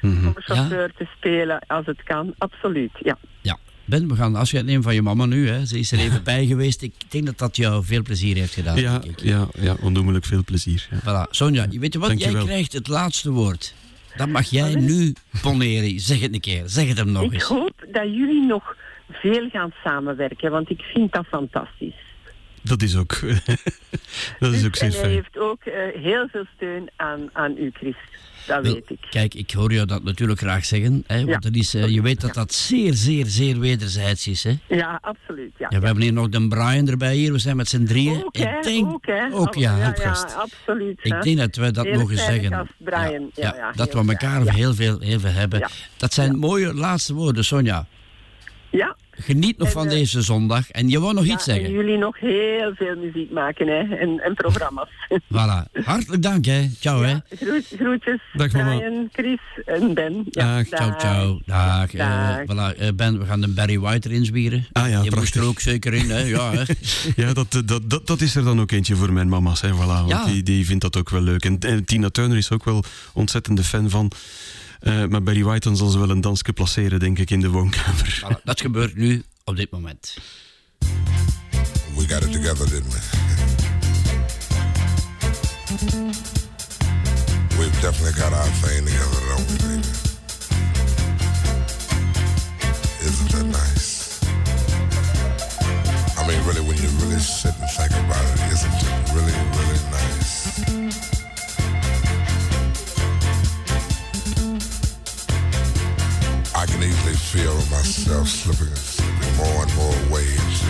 Mhm. Om chauffeur te spelen als het kan. Absoluut, ja. ja. Ben, we gaan afscheid nemen van je mama nu. Hè. Ze is er even bij geweest. Ik denk dat dat jou veel plezier heeft gedaan. Ja, denk ik. ja, ja, onnoemelijk veel plezier. Ja. Voilà. Sonja, weet je wat? Jij krijgt het laatste woord. Dat mag jij nu poneren. Zeg het een keer. Zeg het hem nog Ik eens. hoop dat jullie nog veel gaan samenwerken, want ik vind dat fantastisch. Dat is ook, dat is ook Dus- en zeer hij fijn. heeft ook eh, heel veel steun aan, aan u, Chris. Dat Wel, weet ik. Kijk, ik hoor jou dat natuurlijk graag zeggen. Hè, want Ja. is, eh, je weet dat dat zeer, zeer, zeer wederzijds is. Hè? Ja, absoluut. Ja, Ja, we hebben hier nog de Brian erbij hier. We zijn met z'n drieën. Ook, hè, ik denk ook, hè. ook, ja. ja, gast. absoluut. Ik hè. denk dat wij dat mogen zeggen. Brian. Ja, ja, dat we elkaar ja. heel, veel, heel veel hebben. Ja. Dat zijn Ja. mooie laatste woorden, Sonja. Ja, Geniet nog En, van eh, deze zondag. En je wou nog ja, iets en zeggen. jullie nog heel veel muziek maken hè, en, en programma's. Voilà. Hartelijk dank, hè. Ciao, hè. Groet, groetjes, Dag, mama. Brian, Chris en Ben. Ja, Dag, Ciao, ciao. Dag. eh, Dag. voilà. Eh, ben, we gaan de Barry White erin zwieren. Ah ja, Je er ook zeker in, hè. Ja, hè. Ja, dat, dat, dat, dat is er dan ook eentje voor mijn mama's. Hè, voilà, want Ja. die, die vindt dat ook wel leuk. En, en Tina Turner is ook wel ontzettende fan van. Eh, maar Barry White dan zal ze wel een dansje placeren, denk ik, in de woonkamer. Voilà, Dat gebeurt nu op dit moment. We got it together, didn't we? We've definitely got our thing together, don't we, baby? Isn't that nice? I mean, really, when you really sit and think about it, isn't it really, really nice? Feel myself slipping slipping more and more waves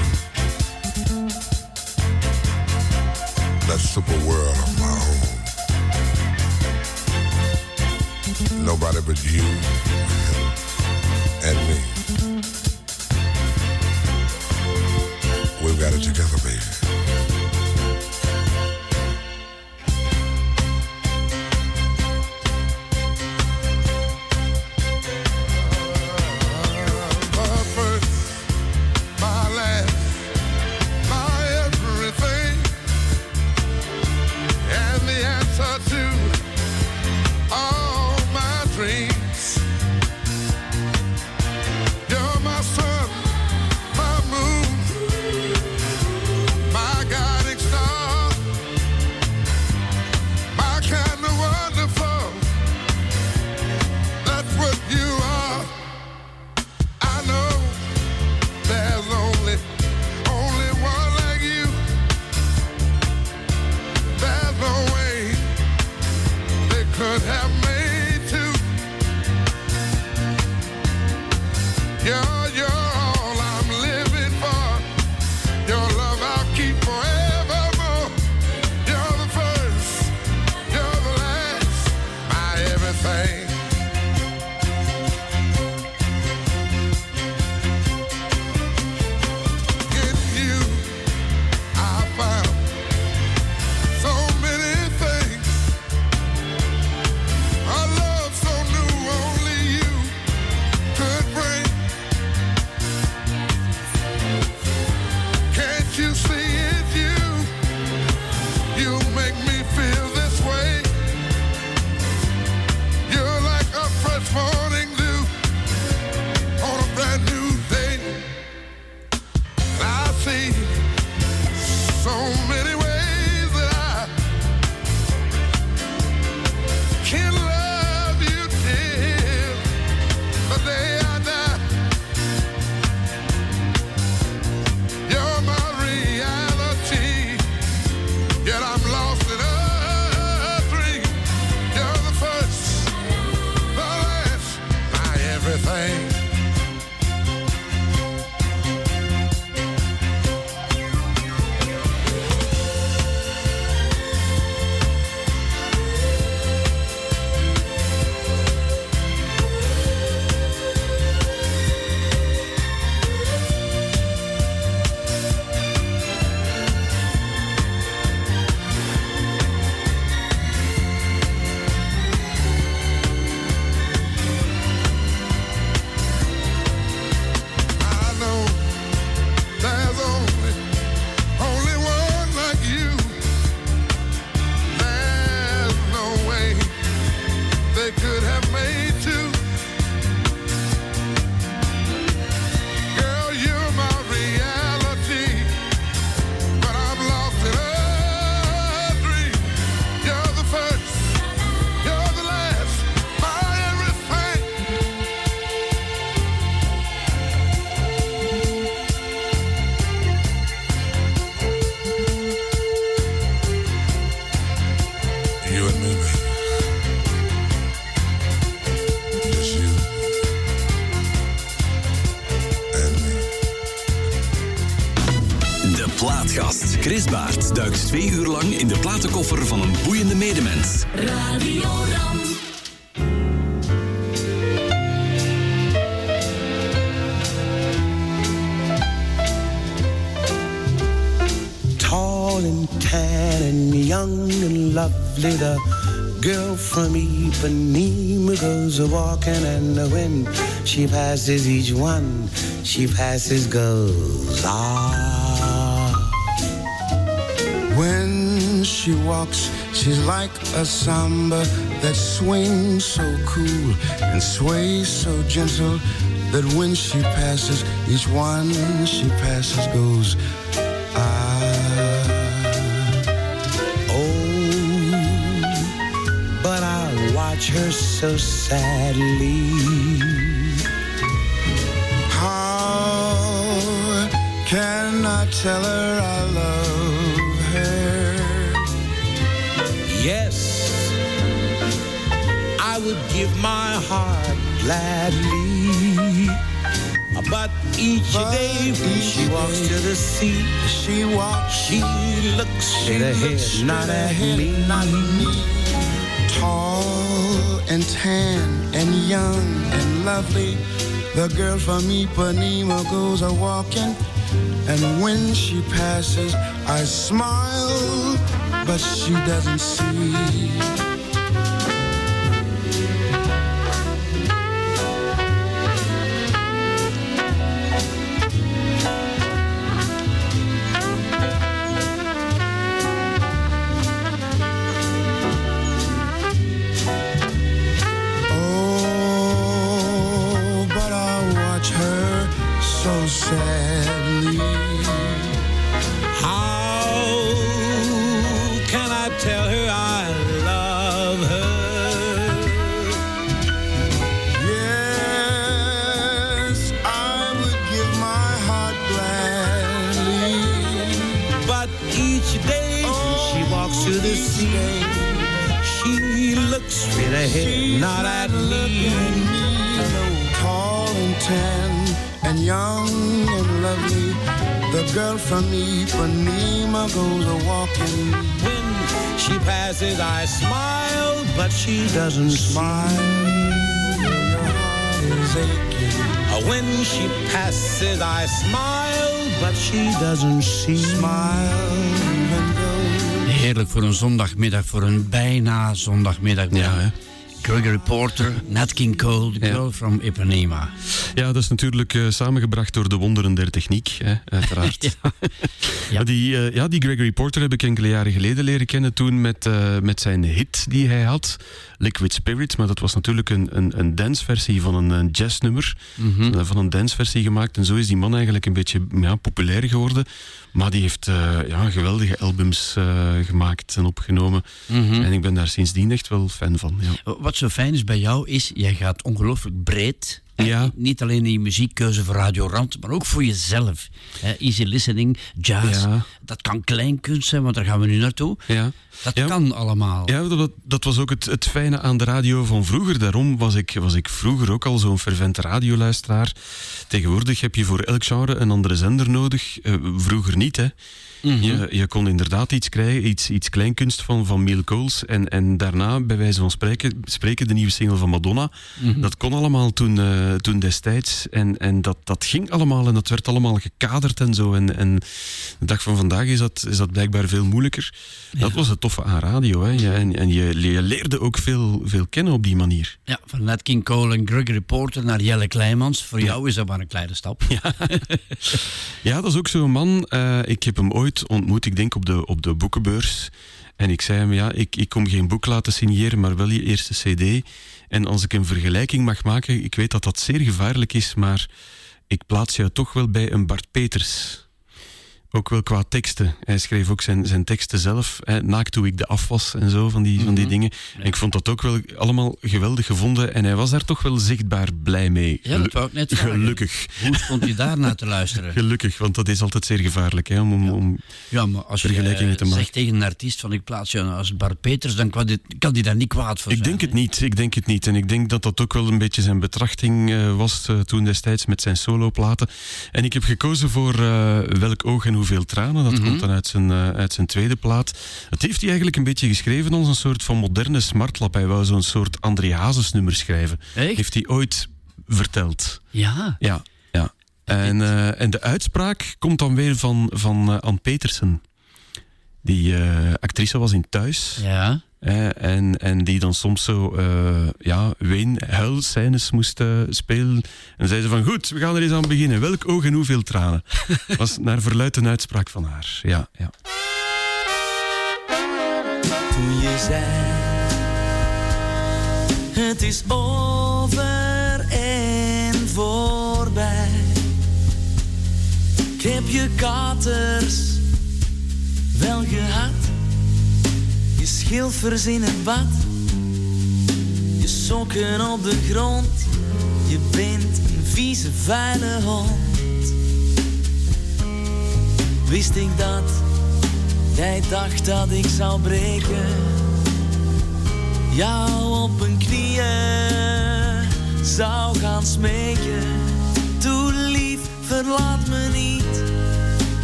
that super world of my own. Nobody but you and me. We've got it together, baby. A walking, and wind. she passes each one, she passes goes ah. When she walks, she's like a samba that swings so cool and sways so gentle that when she passes, each one she passes goes watch her so sadly. How can I tell her I love her? Yes, I would give my heart gladly. But each day when she walks to the sea, She walks she looks She ahead, looks not at me. not at me. And tan and young and lovely. The girl from Ipanema goes a walking, and when she passes, I smile, but she doesn't see. Tall and tan and young and lovely. The girl from Ipanema goes a walking. When she passes, I smile, but she doesn't Smile, your heart is aching. Uh, When she passes, I smile, but she doesn't see. Smile and go. Heerlijk voor een zondagmiddag, voor een bijna zondagmiddag. Ja, hè. Gregory Porter, Nat King Cole, The Ja. Girl from Ipanema. Ja, dat is natuurlijk eh, samengebracht door de wonderen der techniek, hè, uiteraard. Ja. Die, eh, ja, die Gregory Porter heb ik enkele jaren geleden leren kennen toen met, eh, met zijn hit die hij had, Liquid Spirit. Maar dat was natuurlijk een, een, een danceversie van een, een jazznummer. Eh, Van een danceversie gemaakt. En zo is die man eigenlijk een beetje ja, populair geworden. Maar die heeft eh, ja, geweldige albums eh, gemaakt en opgenomen. Mhm. En ik ben daar sindsdien echt wel fan van. Ja. Wat zo fijn is bij jou is, jij gaat ongelooflijk breed. Ja. Niet alleen in je muziekkeuze voor Radio Rand, maar ook voor jezelf. Easy listening, jazz, Ja. dat kan kleinkunst zijn, want daar gaan we nu naartoe. Ja. Dat Ja. kan allemaal. Ja, dat, dat was ook het, het fijne aan de radio van vroeger. Daarom was ik, was ik vroeger ook al zo'n fervente radioluisteraar. Tegenwoordig heb je voor elk genre een andere zender nodig. Eh, vroeger niet, hè. Mhm. je, je kon inderdaad iets krijgen, iets, iets kleinkunst van, van Miel Kools. En, en daarna, bij wijze van spreken, spreken de nieuwe single van Madonna. Mhm. Dat kon allemaal toen, eh, toen destijds. En, en dat, dat ging allemaal en dat werd allemaal gekaderd en zo. En, en de dag van vandaag is dat, is dat blijkbaar veel moeilijker. Dat was het toffe aan radio. Hè. Je- en en je, je leerde ook veel, veel kennen op die manier. Ja, van Nat King Cole en Gregory Porter naar Jelle Kleimans. Voor jou is dat maar een kleine stap. Ja. Ja, dat is ook zo'n man. Eh, ik heb hem ooit ontmoet, ik denk op de, op de boekenbeurs. En ik zei hem, ja, ik, ik kom geen boek laten signeren, maar wel je eerste cd. En als ik een vergelijking mag maken, ik weet dat dat zeer gevaarlijk is, maar ik plaats jou toch wel bij een Bart Peters. Ook wel qua teksten. Hij schreef ook zijn, zijn teksten zelf. Hè, naakt hoe ik de afwas en zo, van die, van die Mhm. dingen. En ik vond dat ook wel allemaal geweldig gevonden. En hij was daar toch wel zichtbaar blij mee. Ja, dat wou ik net vragen. Gelukkig. Hoe stond je daarna te luisteren? Gelukkig, want dat is altijd zeer gevaarlijk hè, om, om, om Ja, maar als je vergelijkingen te eh, maken. zegt tegen een artiest van ik plaats je als Bart Peters, dan kan die, kan die daar niet kwaad voor Ik zijn. denk het niet, ik denk het niet. En ik denk dat dat ook wel een beetje zijn betrachting eh, was eh, toen destijds met zijn soloplaten. En ik heb gekozen voor Welk oog en hoeveel tranen. Dat Mhm. komt dan uit zijn, eh, uit zijn tweede plaat. Het heeft hij eigenlijk een beetje geschreven als een soort van moderne smartlap. Hij wou zo'n soort André Hazes nummer schrijven. Echt? Heeft hij ooit verteld. Ja. Ja, ja. En, eh, en de uitspraak komt dan weer van, van eh, Ann Petersen. Die eh, actrice was in Thuis. Ja. Eh, en, en die dan soms zo eh ja, ween, huilscènes moest eh, spelen. En dan zei ze van, goed, we gaan er eens aan beginnen. Welk oog en hoeveel tranen? was naar verluid een uitspraak van haar. Ja, ja. toen je zei: Het is over en voorbij. Ik heb je katers wel gehad, je schilfers in het bad, je sokken op de grond. Je bent een vieze, vuile hond. Wist ik dat? Jij dacht dat ik zou breken. Jou op mijn knieën zou gaan smeken. Doe lief, verlaat me niet.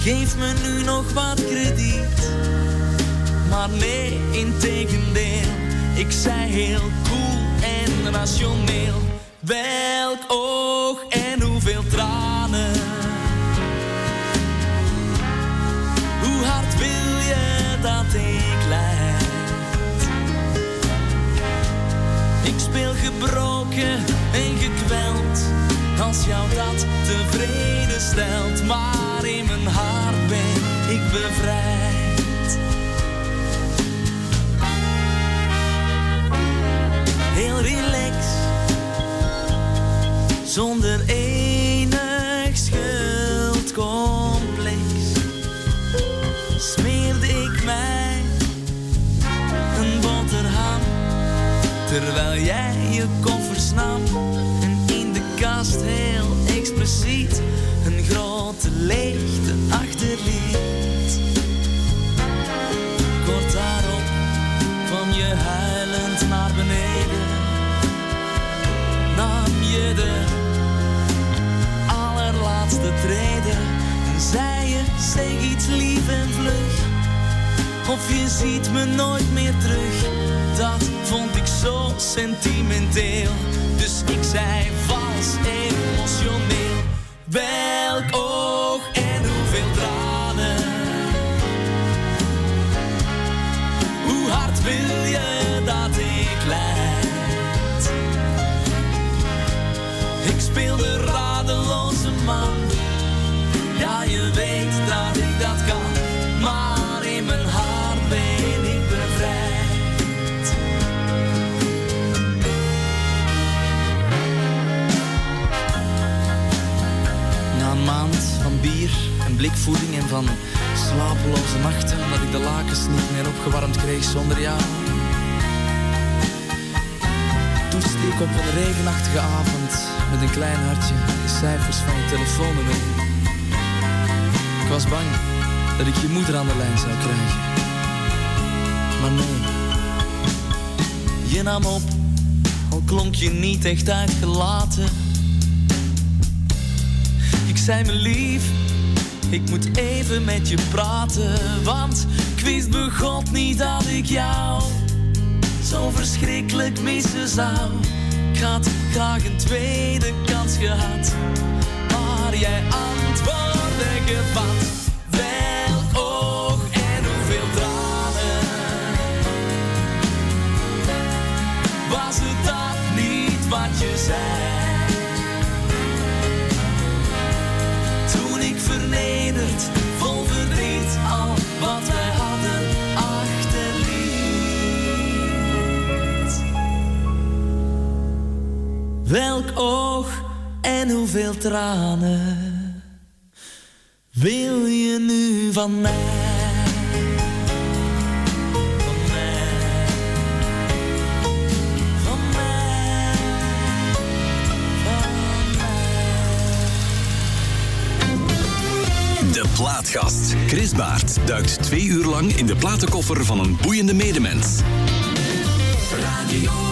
Geef me nu nog wat krediet. Maar nee, integendeel. Ik zei heel cool en rationeel. Welk oog en hoeveel tranen. Hoe hard wil je dat ik leid? Ik speel gebroken en gekweld, als jou dat tevreden stelt. Maar in mijn hart ben ik bevrijd. Heel relax, zonder enig schuldcomplex smeerde ik mij een boterham. Terwijl jij je koffers leegte achterliet. Kort daarop kwam je huilend naar beneden. Nam je de allerlaatste treden en zei je, zeg iets lief en vlug. Of je ziet me nooit meer terug. Dat vond ik zo sentimenteel. Dus ik zei vals emotioneel. Welk oog hoeveel tranen. Hoe hard wil je dat ik leid? Ik speel de radeloze man. Ja, je weet dat ik dat kan. Blikvoeding en van slapeloze nachten, omdat ik de lakens niet meer opgewarmd kreeg zonder jou. Toetste ik op een regenachtige avond met een klein hartje de cijfers van je telefoonnummer. Ik was bang dat ik je moeder aan de lijn zou krijgen. Maar nee, je nam op, al klonk je niet echt uitgelaten. Ik zei me lief, ik moet even met je praten. Want ik wist begot niet dat ik jou zo verschrikkelijk missen zou. Ik had graag een tweede kans gehad. Maar jij antwoordde gevat. Welk oog en hoeveel tranen. Was het dat niet wat je zei? Vernederd, vol al wat wij hadden achterliet. Welk oog en hoeveel tranen wil je nu van mij? Chris Baert duikt twee uur lang in de platenkoffer van een boeiende medemens. Radio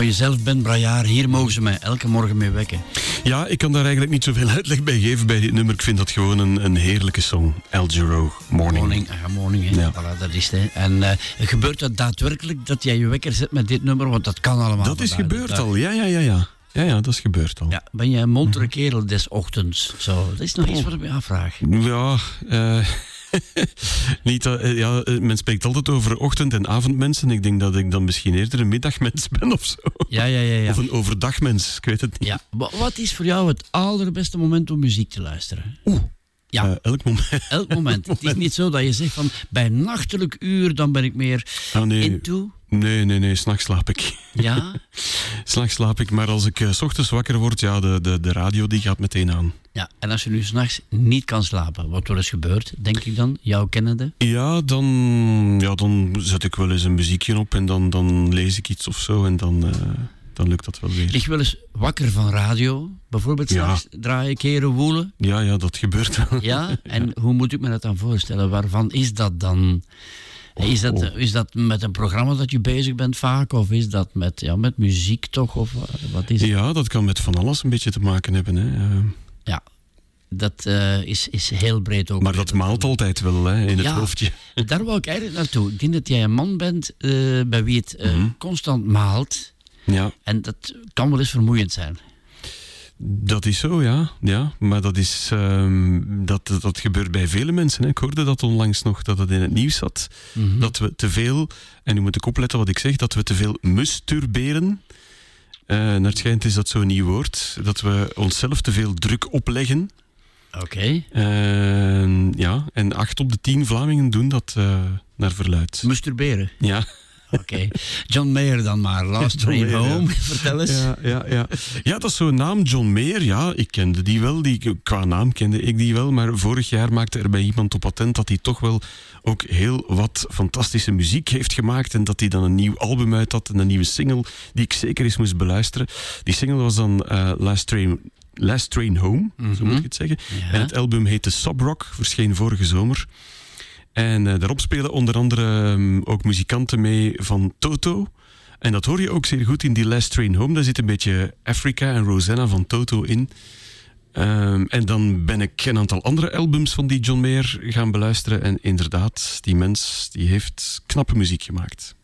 van jezelf, Ben Brajaar, hier mogen ze mij elke morgen mee wekken. Ja, ik kan daar eigenlijk niet zoveel uitleg bij geven bij dit nummer. Ik vind dat gewoon een, een heerlijke song. El Giro, Morning. Morning, ja, morning. Ja. Voilà, dat is het. hè. En eh, gebeurt dat daadwerkelijk dat jij je wekker zet met dit nummer? Want dat kan allemaal. Dat is gebeurd dag. al, ja, ja, ja, ja. Ja, ja, dat is gebeurd al. Ja, ben jij een montere kerel des ochtends? Zo, dat is nog iets wat ik me afvraag. Ja, eh, niet, eh, ja, eh, men spreekt altijd over ochtend- en avondmensen. Ik denk dat ik dan misschien eerder een middagmens ben of zo. Ja, ja, ja. ja. Of een overdagmens, ik weet het niet. ja. Wa- Wat is voor jou het allerbeste moment om muziek te luisteren? Ja. Eh, elk moment. Elk moment. Het is niet zo dat je zegt van bij nachtelijk uur dan ben ik meer Ah, nee. into. Nee, nee, nee, s'nachts slaap ik. Ja? S'nachts slaap ik, maar als ik eh, s ochtends wakker word, ja, de, de, de radio die gaat meteen aan. ja. En als je nu s'nachts niet kan slapen, wat wel eens gebeurt, denk ik dan, jouw kennende? Ja, dan, ja, dan zet ik wel eens een muziekje op en dan, dan lees ik iets of zo en dan, eh, dan lukt dat wel weer. Lig je wel eens wakker van radio? Bijvoorbeeld Ja. s'nachts draaien, keren, woelen? Ja, ja, dat gebeurt wel. Ja? En hoe moet ik me dat dan voorstellen? Waarvan is dat dan? Is dat, Oh. is dat met een programma dat je bezig bent vaak? Of is dat met, ja, met muziek toch? Of wa- wat is? Ja, dat kan met van alles een beetje te maken hebben. Hè. Eh, Ja, dat eh, is, is heel breed ook. maar dat maalt altijd wel hè, in het hoofdje. Daar wou ik eigenlijk naartoe. Ik denk dat jij een man bent eh, bij wie het eh, Mhm. constant maalt. Ja, En dat kan wel eens vermoeiend zijn. Dat is zo, ja. ja maar dat, is, ehm, dat, dat gebeurt bij vele mensen. Hè. Ik hoorde dat onlangs nog, dat het in het nieuws zat. Mhm. Dat we te veel, en nu moet ik opletten wat ik zeg, dat we te veel masturberen. Eh naar het schijnt is dat zo'n nieuw woord. Dat we onszelf te veel druk opleggen. Oké. En ja, en acht op de tien Vlamingen doen dat eh, naar verluid. Masturberen. Ja. Oké. John Mayer dan maar. Last Train Mayer, ja. Home. Vertel eens. Ja, ja, ja. ja, dat is zo'n naam, John Mayer. Ja, ik kende die wel. Die, qua naam kende ik die wel. Maar vorig jaar maakte er bij iemand op patent dat hij toch wel ook heel wat fantastische muziek heeft gemaakt. En dat hij dan een nieuw album uit had en een nieuwe single die ik zeker eens moest beluisteren. Die single was dan eh, Last Train... Last Train Home, zo moet ik het zeggen. Ja. En het album heette Subrock, verscheen vorige zomer. En eh, daarop spelen onder andere ehm, ook muzikanten mee van Toto. En dat hoor je ook zeer goed in die Last Train Home. Daar zit een beetje Africa en Rosanna van Toto in. Ehm, en dan ben ik een aantal andere albums van die John Mayer gaan beluisteren. En inderdaad, die mens die heeft knappe muziek gemaakt.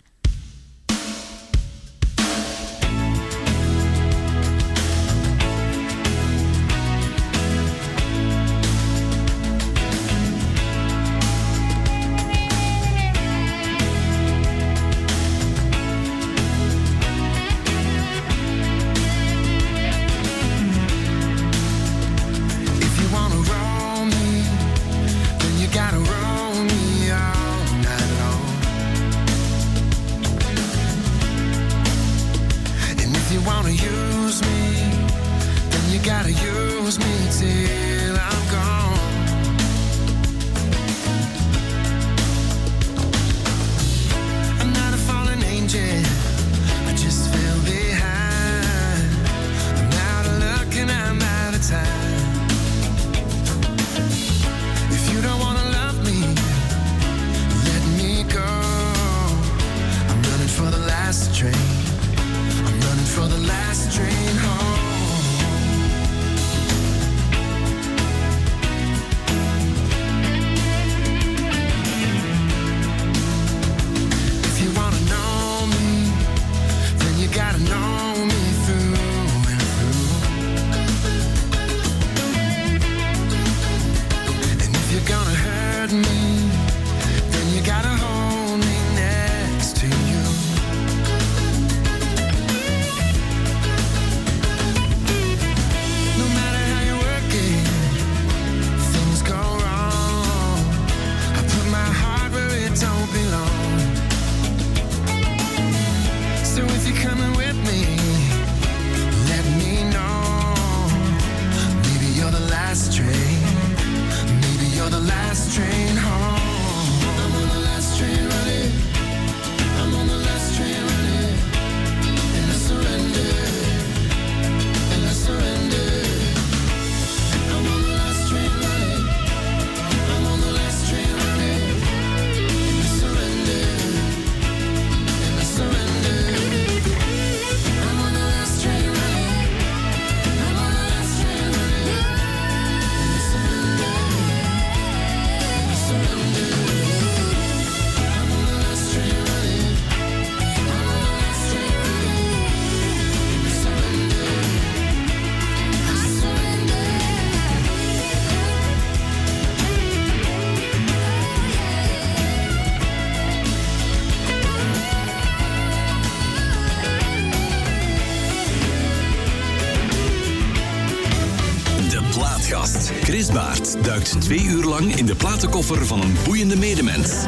Twee uur lang in de platenkoffer van een boeiende medemens.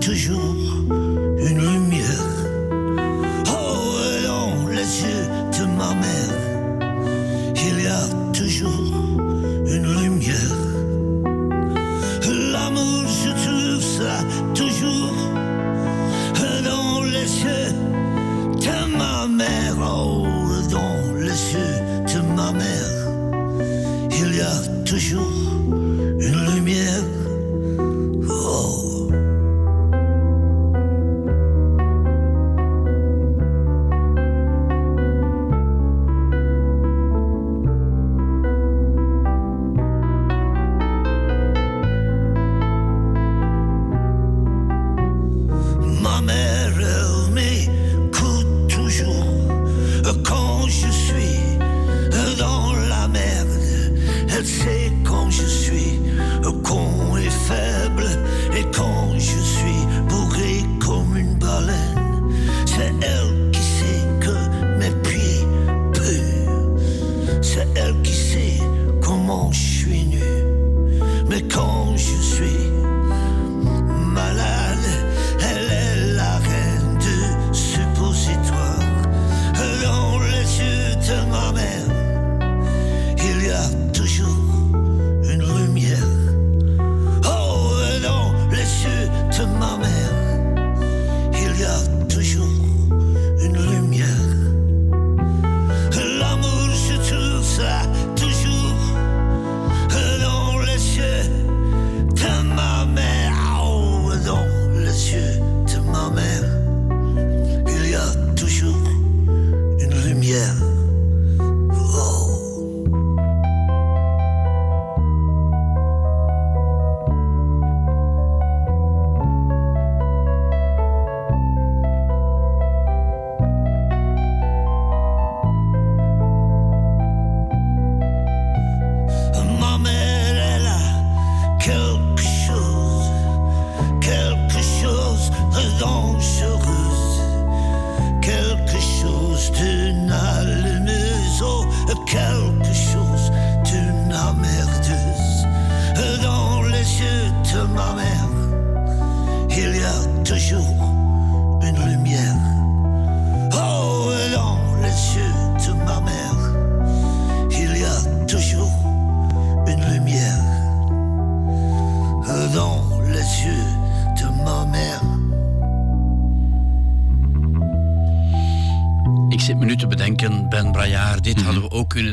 Toujours une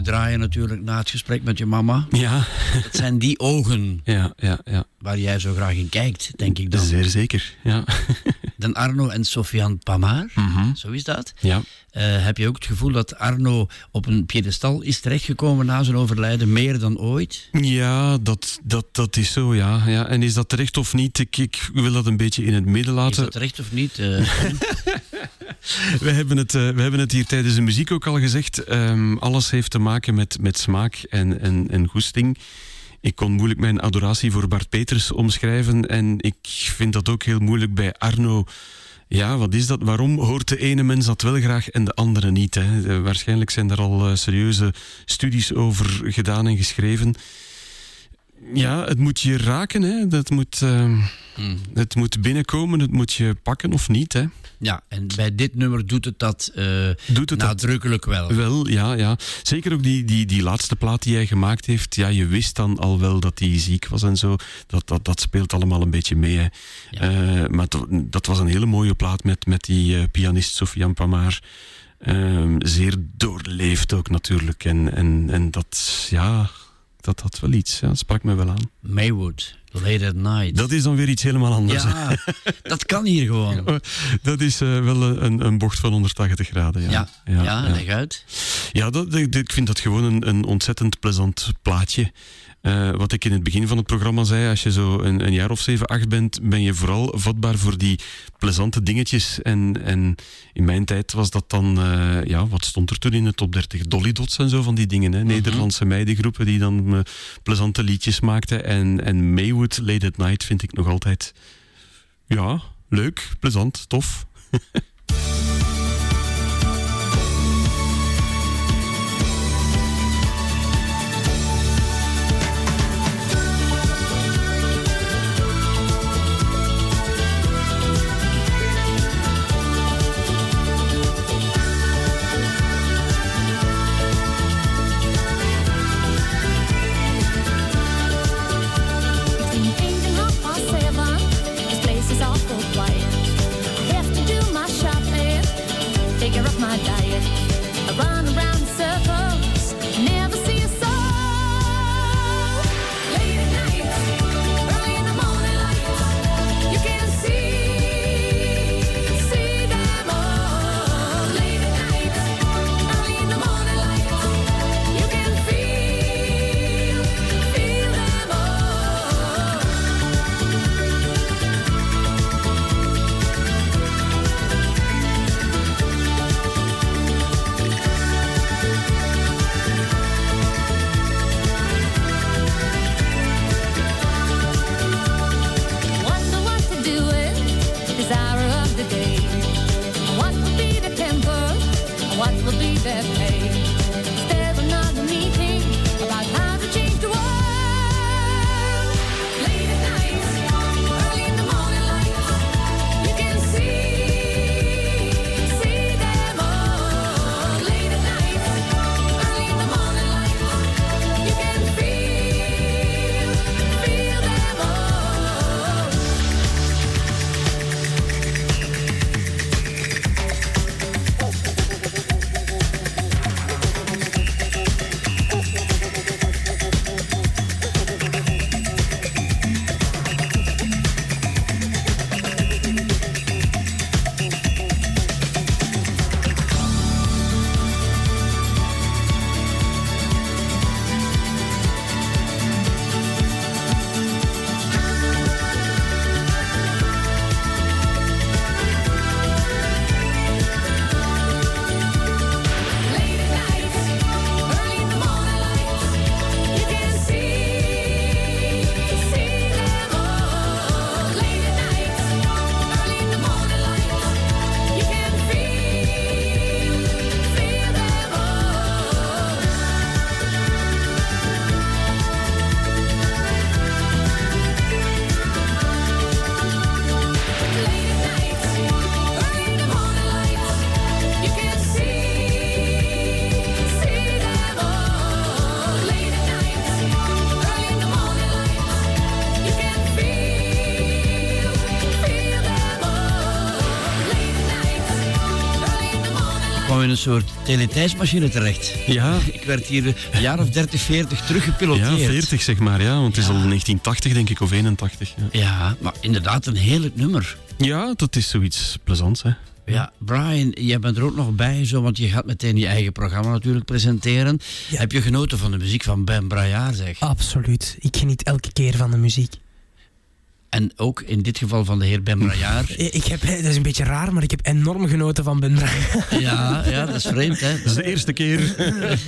draaien natuurlijk na het gesprek met je mama. Ja. Dat zijn die ogen Ja, ja, ja. waar jij zo graag in kijkt, denk ik dan. Zeer zeker, ja. Dan Arno en Sofiane Pamar, zo is dat. Ja. Eh, heb je ook het gevoel dat Arno op een piedestal is terechtgekomen na zijn overlijden, meer dan ooit? Ja, dat, dat, dat is zo, ja. ja. En is dat terecht of niet? Ik, ik wil dat een beetje in het midden Is laten. dat terecht of niet? Eh, We hebben, het, eh, we hebben het hier tijdens de muziek ook al gezegd. Ehm, alles heeft te maken met, met smaak en, en, en goesting. Ik kon moeilijk mijn adoratie voor Bart Peters omschrijven. En ik vind dat ook heel moeilijk bij Arno. Ja, wat is dat? Waarom hoort de ene mens dat wel graag en de andere niet? Hè? Eh, waarschijnlijk zijn er al eh, serieuze studies over gedaan en geschreven. Ja, het moet je raken, hè. Dat moet, ehm, het moet binnenkomen, het moet je pakken of niet, hè. Ja, en bij dit nummer doet het dat eh, Doet het dat- nadrukkelijk wel. Wel, ja, ja. Zeker ook die, die, die laatste plaat die hij gemaakt heeft. Ja, je wist dan al wel dat hij ziek was en zo. Dat, dat, dat speelt allemaal een beetje mee. Hè. Eh, maar dat, dat was een hele mooie plaat met, met die eh, pianist Sofiane Pamar. Ehm, zeer doorleefd ook natuurlijk. En, en, en dat, ja, dat had wel iets. Ja, dat sprak me wel aan. Maywood, Late at Night. Dat is dan weer iets helemaal anders. Ja, dat kan hier gewoon. Dat is eh, wel een, een bocht van 180 graden. Ja, Ja, ja, leg uit. Ja, dat, dat- ik vind dat gewoon een, een ontzettend plezant plaatje. Eh, wat ik in het begin van het programma zei, als je zo een, een jaar of zeven, acht bent, ben je vooral vatbaar voor die plezante dingetjes. En, en in mijn tijd was dat dan, eh, ja, wat stond er toen in de top 30? Dolly Dots en zo van die dingen. Hè? Nederlandse meidengroepen die dan eh, plezante liedjes maakten. En, en Maywood, Late at Night, vind ik nog altijd, ja, leuk, plezant, tof. soort teletijdsmachine terecht. Ja. Ik werd hier een jaar of 30, 40 teruggepiloteerd. Ja, 40 zeg maar, ja. Want het is al 1980 denk ik, of 81. Ja, Ja, maar inderdaad een heerlijk nummer. ja dat is zoiets plezants, hè. Ja, Brian, jij bent er ook nog bij, zo, want je gaat meteen je eigen programma natuurlijk presenteren. Heb je genoten van de muziek van Ben Braillard, zeg? Absoluut. Ik geniet elke keer van de muziek. En ook in dit geval van de heer Ben Brajaar. Ik heb, dat is een beetje raar, maar ik heb enorm genoten van Ben Brajaar. Ja, ja, dat is vreemd, hè. Dat is de eerste keer.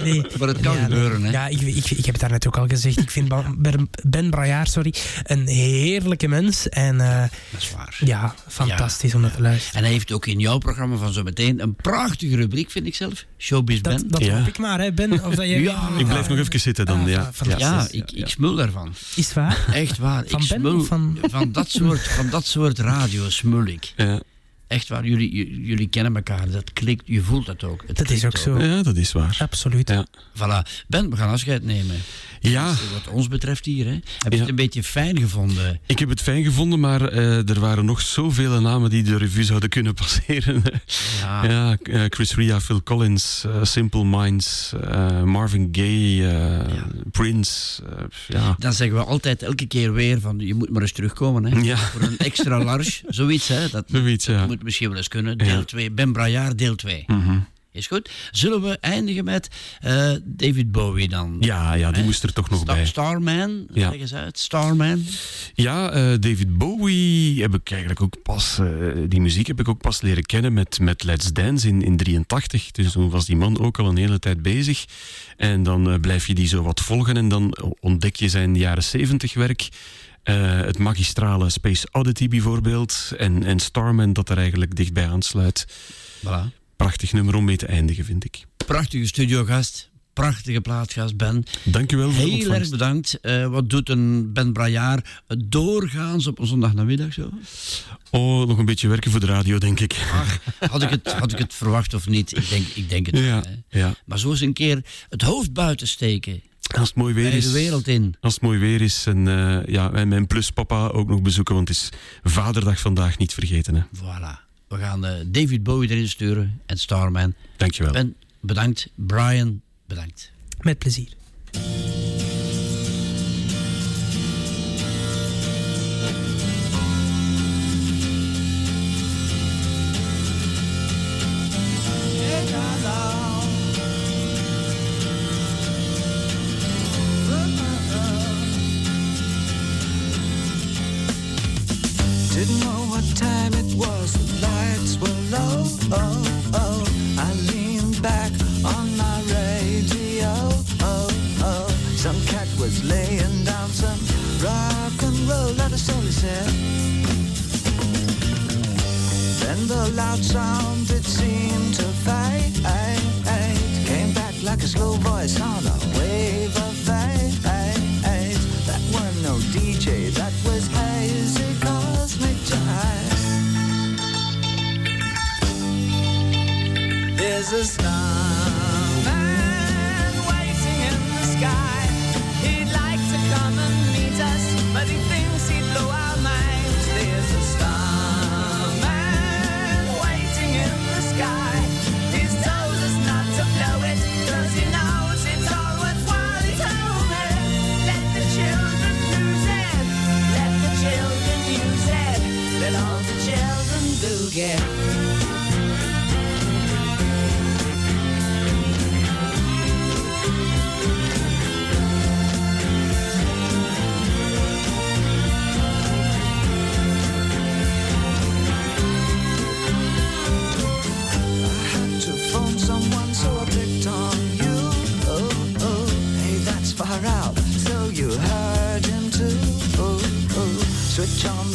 Nee. Maar het kan Ja, gebeuren, hè. Ja, ik, ik, ik heb het daarnet ook al gezegd. Ik vind Ben, ben Brajaar sorry, een heerlijke mens. En eh, Dat is waar. ja, fantastisch om naar te luisteren. En hij heeft ook in jouw programma van zo meteen een prachtige rubriek, vind ik zelf. Showbiz Dat, Ben. dat Ja. hoop ik maar, hè, Ben. Of dat je... Ja. Ik blijf nog even zitten dan. Ah, Ja. Ja, ik, ik smul daarvan. Is het waar? Echt waar. Van ik Ben smul van- van, dat soort, van dat soort radio smul ik. Ja. Echt waar. Jullie, jullie kennen elkaar. Dat klikt. Je voelt dat ook. Het Dat is ook zo. ja, dat is waar. Absoluut. Ja. Voilà. Ben, we gaan afscheid nemen. Ja, Wat ons betreft hier. Hè. Heb je Ja. het een beetje fijn gevonden? ik heb het fijn gevonden, maar eh, er waren nog zoveel namen die de revue zouden kunnen passeren. Ja. Ja, eh, Chris Ria, Phil Collins, eh, Simple Minds, eh, Marvin Gaye, eh, Prince. eh, ja. Dan zeggen we altijd elke keer weer van je moet maar eens terugkomen. Hè. Ja. Voor een extra large. Zoiets. Hè. Dat, Zoiets, dat moet misschien wel eens kunnen. Deel Ja. 2. Ben Brajaar, deel 2. Mhm. Is goed. Zullen we eindigen met eh, David Bowie dan? ja, ja, die moest er toch nog bij. Starman, Ja. eens uit. Starman. Ja, eh, David Bowie heb ik eigenlijk ook pas, eh, die muziek heb ik ook pas leren kennen met, met Let's Dance in, in 83. Dus toen was die man ook al een hele tijd bezig. En dan blijf je die zo wat volgen en dan ontdek je zijn jaren 70 werk. Het magistrale Space Oddity bijvoorbeeld. En, en Starman dat er eigenlijk dichtbij aansluit. Voilà. Prachtig nummer om mee te eindigen, vind ik. Prachtige studiogast. Prachtige plaatsgast, Ben. Dank u wel voor de Heel erg bedankt. Eh, wat doet een Ben Brajaar doorgaans op een zondagnamiddag zo? Oh, nog een beetje werken voor de radio, denk ik. Ach, had ik het, had ik het verwacht of niet? Ik denk, ik denk het wel. Ja, hè. ja. Maar zo eens een keer het hoofd buiten steken. Als het mooi weer is. de wereld in. Als het mooi weer is. En, eh, ja, en mijn pluspapa ook nog bezoeken, want het is Vaderdag vandaag niet vergeten. Hè. Voilà. We gaan eh, David Bowie erin sturen en Starman. Dankjewel. Ben, bedankt. Brian, bedankt. Met plezier. Didn't know what time it was, Oh, oh, oh. I leaned back on my radio. Oh, oh. Some cat was laying down some rock and roll. Then the loud sound, Jesus.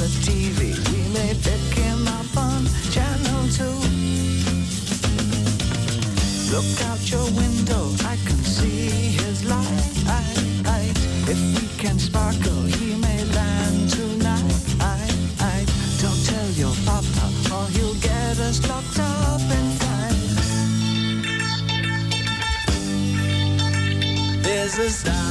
The TV. We may pick him up on channel two. Look out your window, I can see his light. If we can sparkle, he may land tonight. Don't tell your papa, or he'll get us locked up and fight. There's a starman